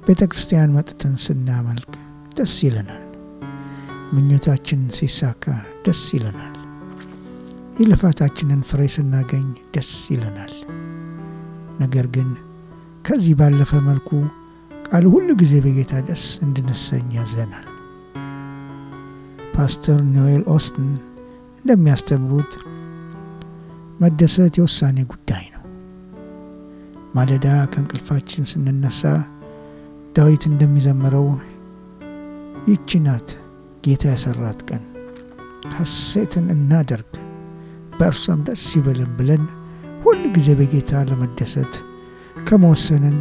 ቤተ ክርስቲያን መጥተን ስናመልክ ደስ ይለናል። ምኞታችን ሲሳካ ደስ ይለናል። የልፋታችንን ፍሬ ስናገኝ ደስ ይለናል። ነገር ግን ከዚህ ባለፈ መልኩ ቃሉ ሁሉ ጊዜ በጌታ ደስ እንድንሰኝ ያዘናል። ፓስተር ኖኤል ኦስትን እንደሚያስተምሩት መደሰት የውሳኔ ጉዳይ ነው። ማለዳ ከእንቅልፋችን ስንነሳ ዳዊት እንደሚዘምረው ይህች ናት ጌታ የሰራት ቀን፣ ሐሴትን እናደርግ በእርሷም ደስ ይበልን ብለን ሁል ጊዜ በጌታ ለመደሰት ከመወሰንን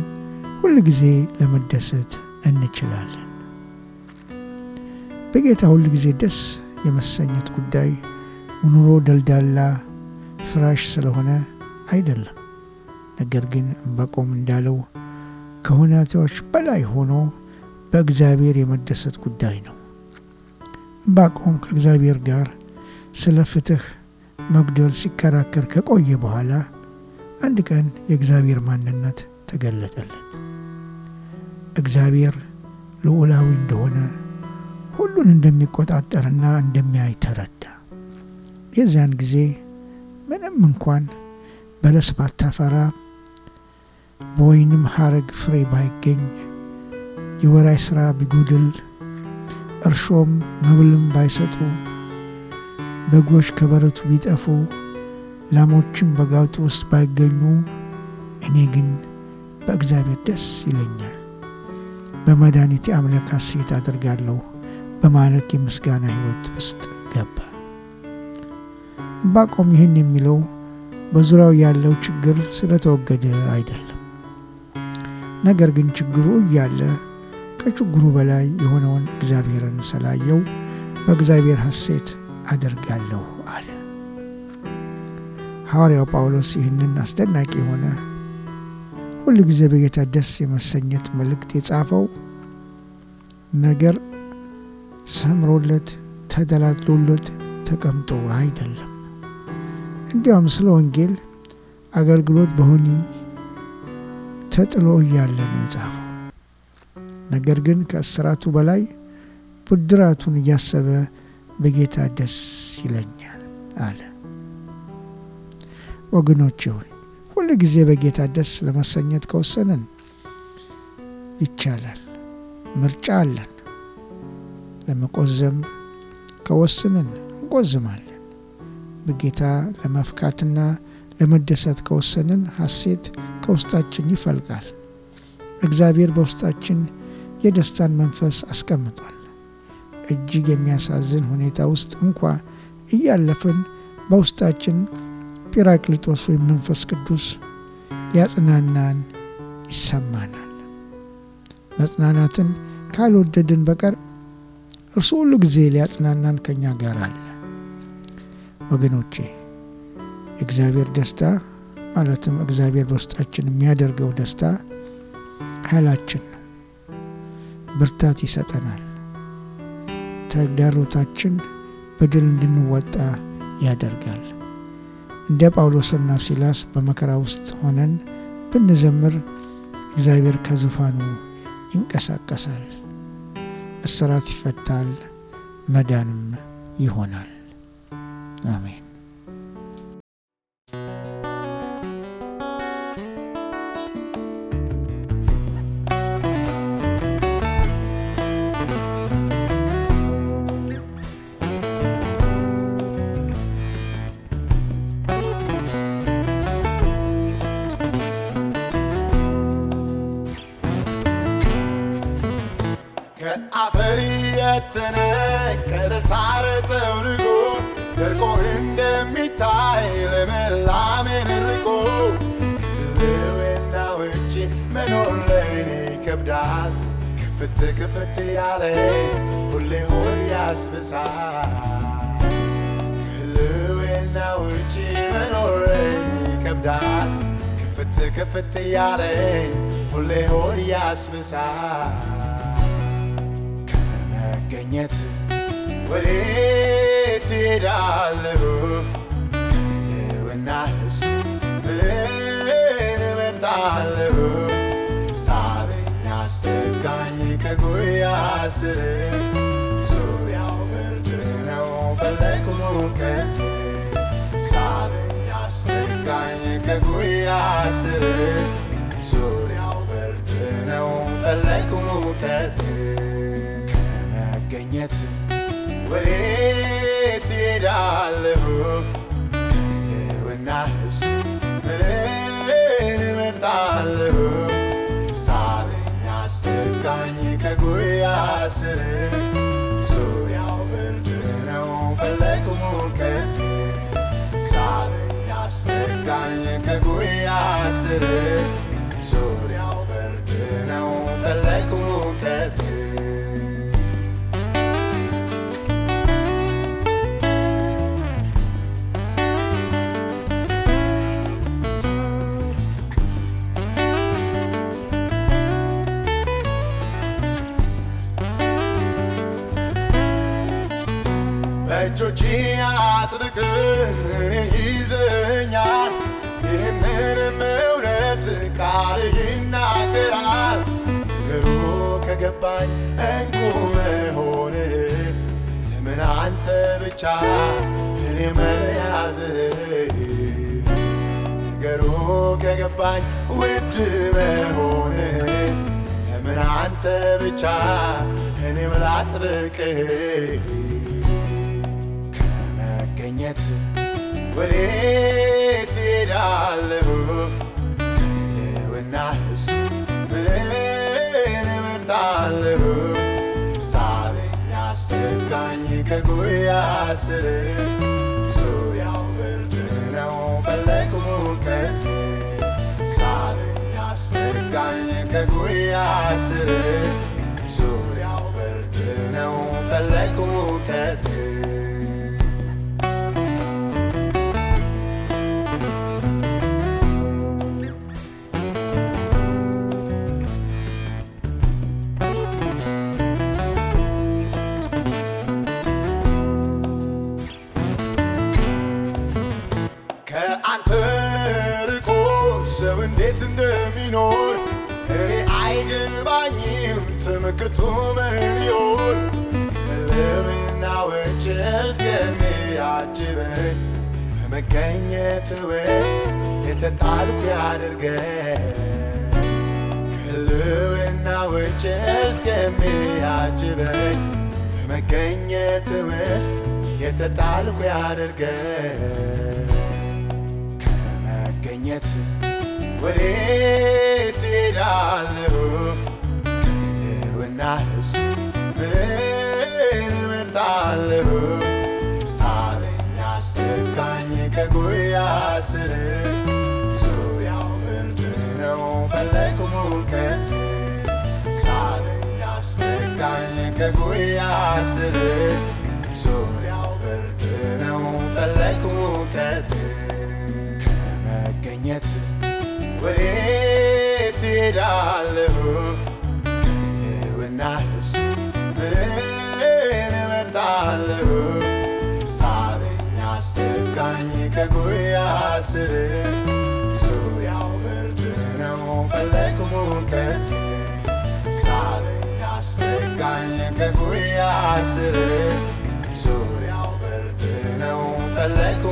ሁል ጊዜ ለመደሰት እንችላለን። በጌታ ሁል ጊዜ ደስ የመሰኘት ጉዳይ ኑሮ ደልዳላ ፍራሽ ስለሆነ አይደለም። ነገር ግን ዕንባቆም እንዳለው ከሁኔታዎች በላይ ሆኖ በእግዚአብሔር የመደሰት ጉዳይ ነው። ዕንባቆም ከእግዚአብሔር ጋር ስለ ፍትህ መጉደል ሲከራከር ከቆየ በኋላ አንድ ቀን የእግዚአብሔር ማንነት ተገለጠለት። እግዚአብሔር ልዑላዊ እንደሆነ ሁሉን እንደሚቆጣጠርና እንደሚያይ ተረዳ። የዚያን ጊዜ ምንም እንኳን በለስ ባታፈራ፣ በወይንም ሐረግ ፍሬ ባይገኝ፣ የወራይ ሥራ ቢጎድል፣ እርሾም መብልም ባይሰጡ በጎች ከበረቱ ቢጠፉ ላሞችም በጋጡ ውስጥ ባይገኙ እኔ ግን በእግዚአብሔር ደስ ይለኛል፣ በመድኃኒቴ አምላክ ሐሴት አደርጋለሁ በማለት የምስጋና ሕይወት ውስጥ ገባ። ዕንባቆም ይህን የሚለው በዙሪያው ያለው ችግር ስለተወገደ አይደለም። ነገር ግን ችግሩ እያለ ከችግሩ በላይ የሆነውን እግዚአብሔርን ስላየው በእግዚአብሔር ሐሴት አደርጋለሁ አለ። ሐዋርያው ጳውሎስ ይህንን አስደናቂ የሆነ ሁል ጊዜ በጌታ ደስ የመሰኘት መልእክት የጻፈው ነገር ሰምሮለት ተደላድሎለት ተቀምጦ አይደለም። እንዲያውም ስለ ወንጌል አገልግሎት በሆኒ ተጥሎ እያለ ነው የጻፈው። ነገር ግን ከእስራቱ በላይ ብድራቱን እያሰበ በጌታ ደስ ይለኛል አለ። ወገኖቼ ሆይ ሁል ጊዜ በጌታ ደስ ለመሰኘት ከወሰንን ይቻላል። ምርጫ አለን። ለመቆዘም ከወስንን እንቆዝማለን። በጌታ ለመፍካትና ለመደሰት ከወሰንን ሐሴት ከውስጣችን ይፈልቃል። እግዚአብሔር በውስጣችን የደስታን መንፈስ አስቀምጧል። እጅግ የሚያሳዝን ሁኔታ ውስጥ እንኳ እያለፍን በውስጣችን ጲራቅሊጦስ ወይም መንፈስ ቅዱስ ሊያጽናናን ይሰማናል። መጽናናትን ካልወደድን በቀር እርሱ ሁሉ ጊዜ ሊያጽናናን ከኛ ጋር አለ። ወገኖቼ የእግዚአብሔር ደስታ ማለትም እግዚአብሔር በውስጣችን የሚያደርገው ደስታ ኃይላችን ነው። ብርታት ይሰጠናል። ተግዳሮታችን በድል እንድንወጣ ያደርጋል። እንደ ጳውሎስና ሲላስ በመከራ ውስጥ ሆነን ብንዘምር እግዚአብሔር ከዙፋኑ ይንቀሳቀሳል። እስራት ይፈታል፣ መዳንም ይሆናል። አሜን። ክፍት ያለ ሁሌ ሆድ ያስብሳል። ከመገኘት ወዴት እሄዳለሁ? ከህልውናህስ ምን እመርጣለሁ? ሳበኝ አስጠጋኝ ከጉያ ስር ዙሪያው ብርድ ነው ፈለግኩ ሙቀት አስጠጋኝ ከጉያ ስር ዙሪያው ብርድ ነው ፈለግኩ ሙቀት። ከመገኘት ወዴት አስጠጋኝ ከጉያ ስር ዙሪያው ብርድ ነው ፈለግኩ ሙቀት በእጆች አጥብቅ እኔን ይዘኛል። ይህንንም እውነት ቃል ይናገራል። ነገሩ ከገባኝ እንቁ መሆን ለምን አንተ ብቻ እኔ መያዝ ነገሩ ከገባኝ ውድ መሆን ለምን አንተ ብቻ እኔ ምላጥብቅህ ከመገኘት ወዴት እሄዳለሁ? ከህልውናህስ ምን እመርጣለሁ? ሳበኝ አስጠጋኝ ከጉያ ስር ዙሪያው ብርድ ነው ፈለግኩ ሙቀት ሳበኝ አስጠጋኝ ከጉያ ስር ዙሪያው ብርድ ነው ፈለግኩ ሙቀት ተመክቶ መሪዮር ህልውና ወጨፍ የሚያጅበኝ በመገኘት ውስጥ የተጣልኩ ያድርገኝ። ህልውና ወጨፍ የሚያጅበኝ በመገኘት ውስጥ የተጣልኩ ያድርገኝ። ከመገኘት ወዴት ሄዳለሁ? እመርጣለሁ? ሳበኝ አስጠጋኝ ከጉያ ስር ዙሪያው ብርድ ነው ፈለግኩ ሙቀት አስጠጋኝ ከጉያ ስር ዙሪያው ብርድ ነው ፈለግኩ ሙቀት ከመገኘት ወዴት ሄዳለሁ? ከህልውናህስ ምን እመርጣለሁ? ሳበኝ አስጠጋኝ ከጉያ ስር ዙሪያው ብርድ ነው ፈለግኩ ሙቀት። ሳበኝ አስጠጋኝ ከጉያ ስር ዙሪያው ብርድ ነው ፈለግኩ